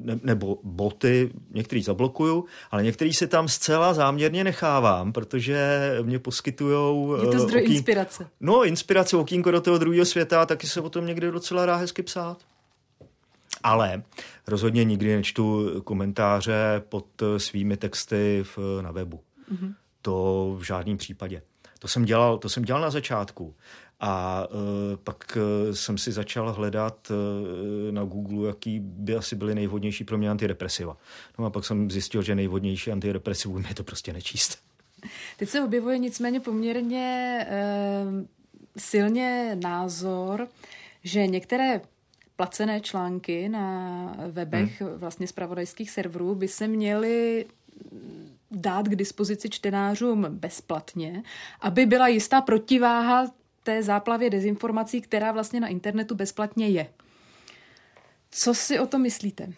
[SPEAKER 2] ne, nebo boty, některý zablokuju, ale některý si tam zcela záměrně nechávám, protože mě poskytujou...
[SPEAKER 1] Je to zdroj okýn, inspirace.
[SPEAKER 2] No, inspirace, okýnko do toho druhého světa, taky se o tom někde docela dá hezky psát. Ale rozhodně nikdy nečtu komentáře pod svými texty v, na webu. Mm-hmm. To v žádném případě. To jsem dělal, to jsem dělal na začátku. A uh, pak uh, jsem si začal hledat uh, na Google, jaký by asi byly nejvhodnější pro mě antidepresiva. No a pak jsem zjistil, že nejvhodnější antidepresivum je to prostě nečíst.
[SPEAKER 1] Teď se objevuje nicméně poměrně uh, silně názor, že některé placené články na webech hmm. vlastně zpravodajských serverů by se měly dát k dispozici čtenářům bezplatně, aby byla jistá protiváha té záplavě dezinformací, která vlastně na internetu bezplatně je. Co si o to myslíte?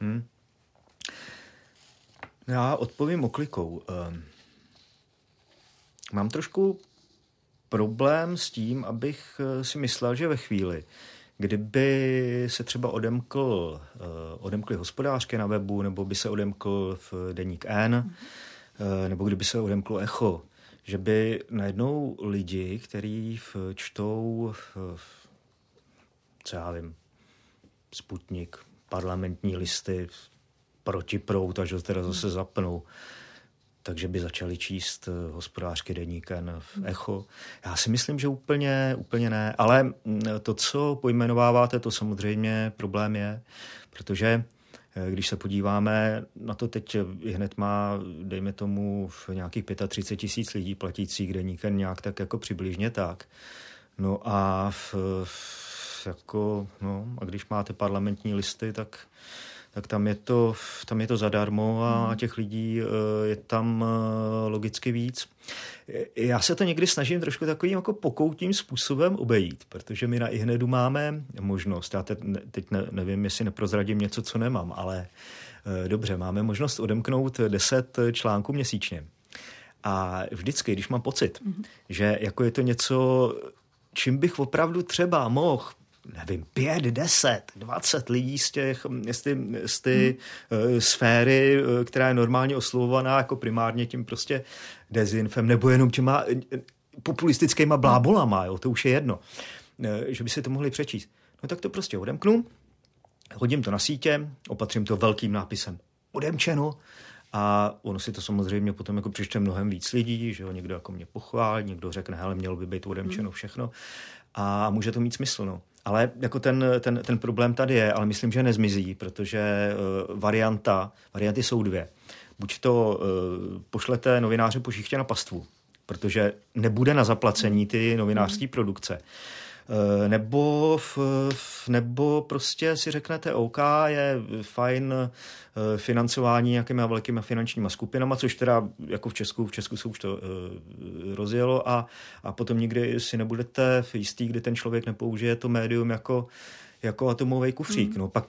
[SPEAKER 1] Hmm.
[SPEAKER 2] Já odpovím oklikou. Um, mám trošku problém s tím, abych eh, si myslel, že ve chvíli, Kdyby se třeba odemkl, uh, odemkly hospodářky na webu, nebo by se odemkl v deník N, uh, nebo kdyby se odemklo Echo, že by najednou lidi, kteří čtou, uh, co já vím, Sputnik, parlamentní listy, protiprout, až ho teda zase zapnou, takže by začali číst eh, hospodářky deníken v Echo. Já si myslím, že úplně, úplně ne, ale mm, to, co pojmenováváte, to samozřejmě problém je, protože eh, když se podíváme na to teď, hned má, dejme tomu, v nějakých 35 tisíc lidí platících deníken nějak tak jako přibližně tak. No a v, v, jako, no, a když máte parlamentní listy, tak tak tam je to, tam je to zadarmo a hmm. těch lidí je tam logicky víc. Já se to někdy snažím trošku takovým jako pokoutním způsobem obejít, protože my na iHnedu máme možnost, já teď, teď nevím, jestli neprozradím něco, co nemám, ale dobře, máme možnost odemknout 10 článků měsíčně. A vždycky, když mám pocit, mm-hmm. že jako je to něco, čím bych opravdu třeba mohl nevím, pět, deset, dvacet lidí z těch, z ty, z ty hmm. uh, sféry, uh, která je normálně oslovovaná jako primárně tím prostě dezinfem, nebo jenom těma uh, populistickýma blábolama, jo, to už je jedno, že by si to mohli přečíst. No tak to prostě odemknu, hodím to na sítě, opatřím to velkým nápisem odemčeno a ono si to samozřejmě potom jako přičte mnohem víc lidí, že jo, někdo jako mě pochválí, někdo řekne, hele, mělo by být odemčeno hmm. všechno a může to mít smysl, no. Ale jako ten, ten, ten problém tady je, ale myslím, že nezmizí, protože uh, varianta, varianty jsou dvě. Buď to uh, pošlete novináře po na pastvu, protože nebude na zaplacení ty novinářské produkce. Eh, nebo, nebo prostě si řeknete, OK, je fajn eh, financování nějakýma velkými finančníma skupinama, což teda jako v Česku, v Česku se už to uh, rozjelo a, a potom nikdy si nebudete jistý, kdy ten člověk nepoužije to médium jako jako atomový kufřík. Mm. No, pak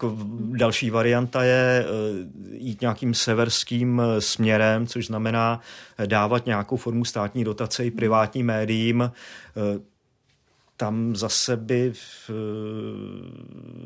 [SPEAKER 2] další varianta je jít nějakým severským směrem, což znamená dávat nějakou formu státní dotace i privátním médiím tam zase by v,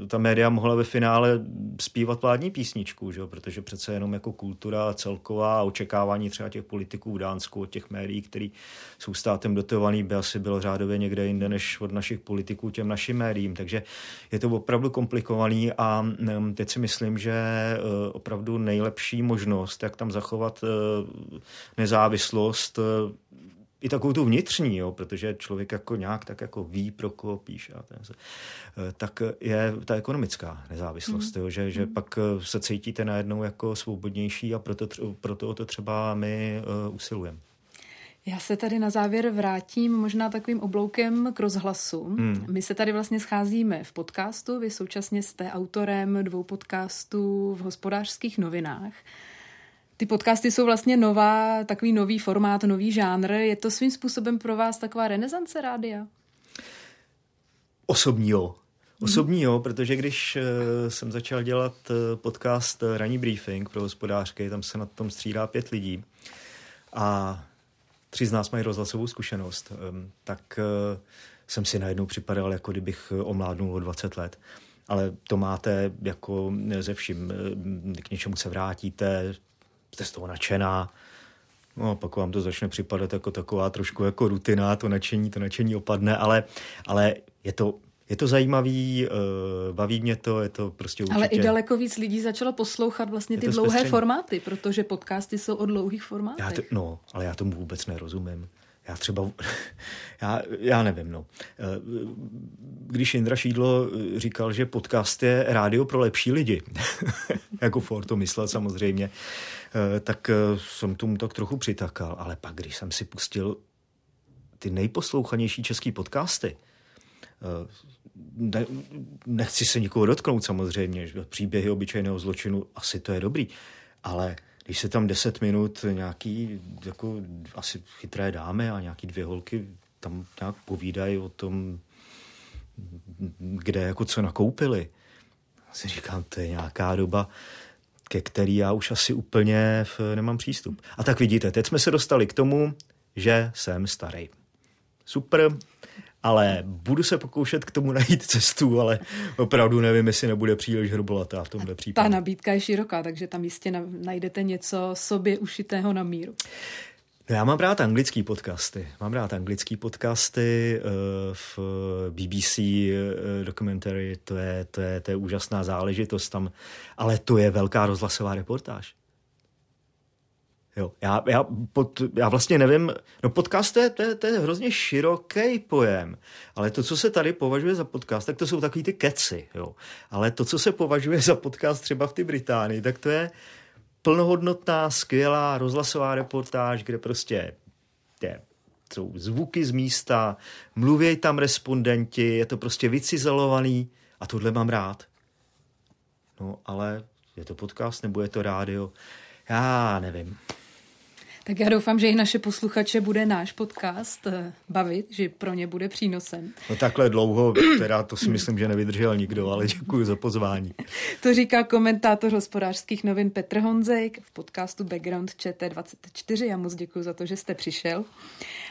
[SPEAKER 2] ta média mohla ve finále zpívat vládní písničku, že? protože přece jenom jako kultura celková očekávání třeba těch politiků v Dánsku od těch médií, který jsou státem dotovaný, by asi bylo řádově někde jinde než od našich politiků těm našim médiím. Takže je to opravdu komplikovaný a mm, teď si myslím, že e, opravdu nejlepší možnost, jak tam zachovat e, nezávislost, i takovou tu vnitřní, jo, protože člověk jako nějak tak jako ví, pro koho píše, a ten se, eh, tak je ta ekonomická nezávislost, mm. jo, že, že mm. pak eh, se cítíte najednou jako svobodnější a proto, proto o to třeba my uh, usilujeme.
[SPEAKER 1] Já se tady na závěr vrátím možná takovým obloukem k rozhlasu. Hmm. My se tady vlastně scházíme v podcastu, vy současně jste autorem dvou podcastů v hospodářských novinách. Ty podcasty jsou vlastně nová, takový nový formát, nový žánr. Je to svým způsobem pro vás taková renesance rádia?
[SPEAKER 2] Osobní jo. Osobní jo, protože když uh, jsem začal dělat uh, podcast uh, Ranní briefing pro hospodářky, tam se na tom střídá pět lidí a tři z nás mají rozhlasovou zkušenost, um, tak jsem si najednou připadal, jako kdybych omládnul o 20 let. Ale to máte jako ze vším. K něčemu se vrátíte, jste z toho nadšená, No, pak vám to začne připadat jako taková trošku jako rutina, to nadšení, to nadšení opadne, ale, ale je to, je to zajímavý, uh, baví mě to, je to prostě určitě...
[SPEAKER 1] Ale i daleko víc lidí začalo poslouchat vlastně ty dlouhé zpestření. formáty, protože podcasty jsou o dlouhých formátech.
[SPEAKER 2] Já to, no, ale já tomu vůbec nerozumím. Já třeba, já, já nevím, no. Eh, když Indra Šídlo říkal, že podcast je rádio pro lepší lidi, jako Ford to myslel samozřejmě, Eh, tak eh, jsem tomu tak trochu přitakal. Ale pak, když jsem si pustil ty nejposlouchanější český podcasty, eh, ne, nechci se nikoho dotknout samozřejmě, že příběhy obyčejného zločinu, asi to je dobrý, ale když se tam deset minut nějaký jako asi chytré dámy a nějaký dvě holky tam nějak povídají o tom, kde jako co nakoupili. Si říkám, to je nějaká doba, ke který já už asi úplně nemám přístup. A tak vidíte, teď jsme se dostali k tomu, že jsem starý. Super, ale budu se pokoušet k tomu najít cestu, ale opravdu nevím, jestli nebude příliš hrubolatá v tomhle případě.
[SPEAKER 1] Ta nabídka je široká, takže tam jistě najdete něco sobě ušitého na míru.
[SPEAKER 2] No já mám rád anglický podcasty. Mám rád anglický podcasty uh, v BBC uh, documentary, to je, to, je, to je úžasná záležitost tam, ale to je velká rozhlasová reportáž. Jo, já, já, pod, já vlastně nevím, no podcast to je, to, je, to je hrozně široký pojem, ale to, co se tady považuje za podcast, tak to jsou takový ty keci, jo. Ale to, co se považuje za podcast třeba v té Británii, tak to je, plnohodnotná, skvělá rozhlasová reportáž, kde prostě je, jsou zvuky z místa, mluví tam respondenti, je to prostě vycizelovaný a tohle mám rád. No ale Je to podcast nebo je to rádio? Já nevím.
[SPEAKER 1] Tak já doufám, že i naše posluchače bude náš podcast eh, bavit, že pro ně bude přínosem.
[SPEAKER 2] No takhle dlouho, teda to si myslím, že nevydržel nikdo, ale děkuji za pozvání.
[SPEAKER 1] To říká komentátor hospodářských novin Petr Honzejk v podcastu Background ČT24. Já moc děkuji za to, že jste přišel.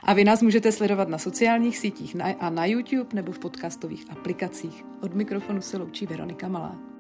[SPEAKER 1] A vy nás můžete sledovat na sociálních sítích a na YouTube nebo v podcastových aplikacích. Od mikrofonu se loučí Veronika Malá.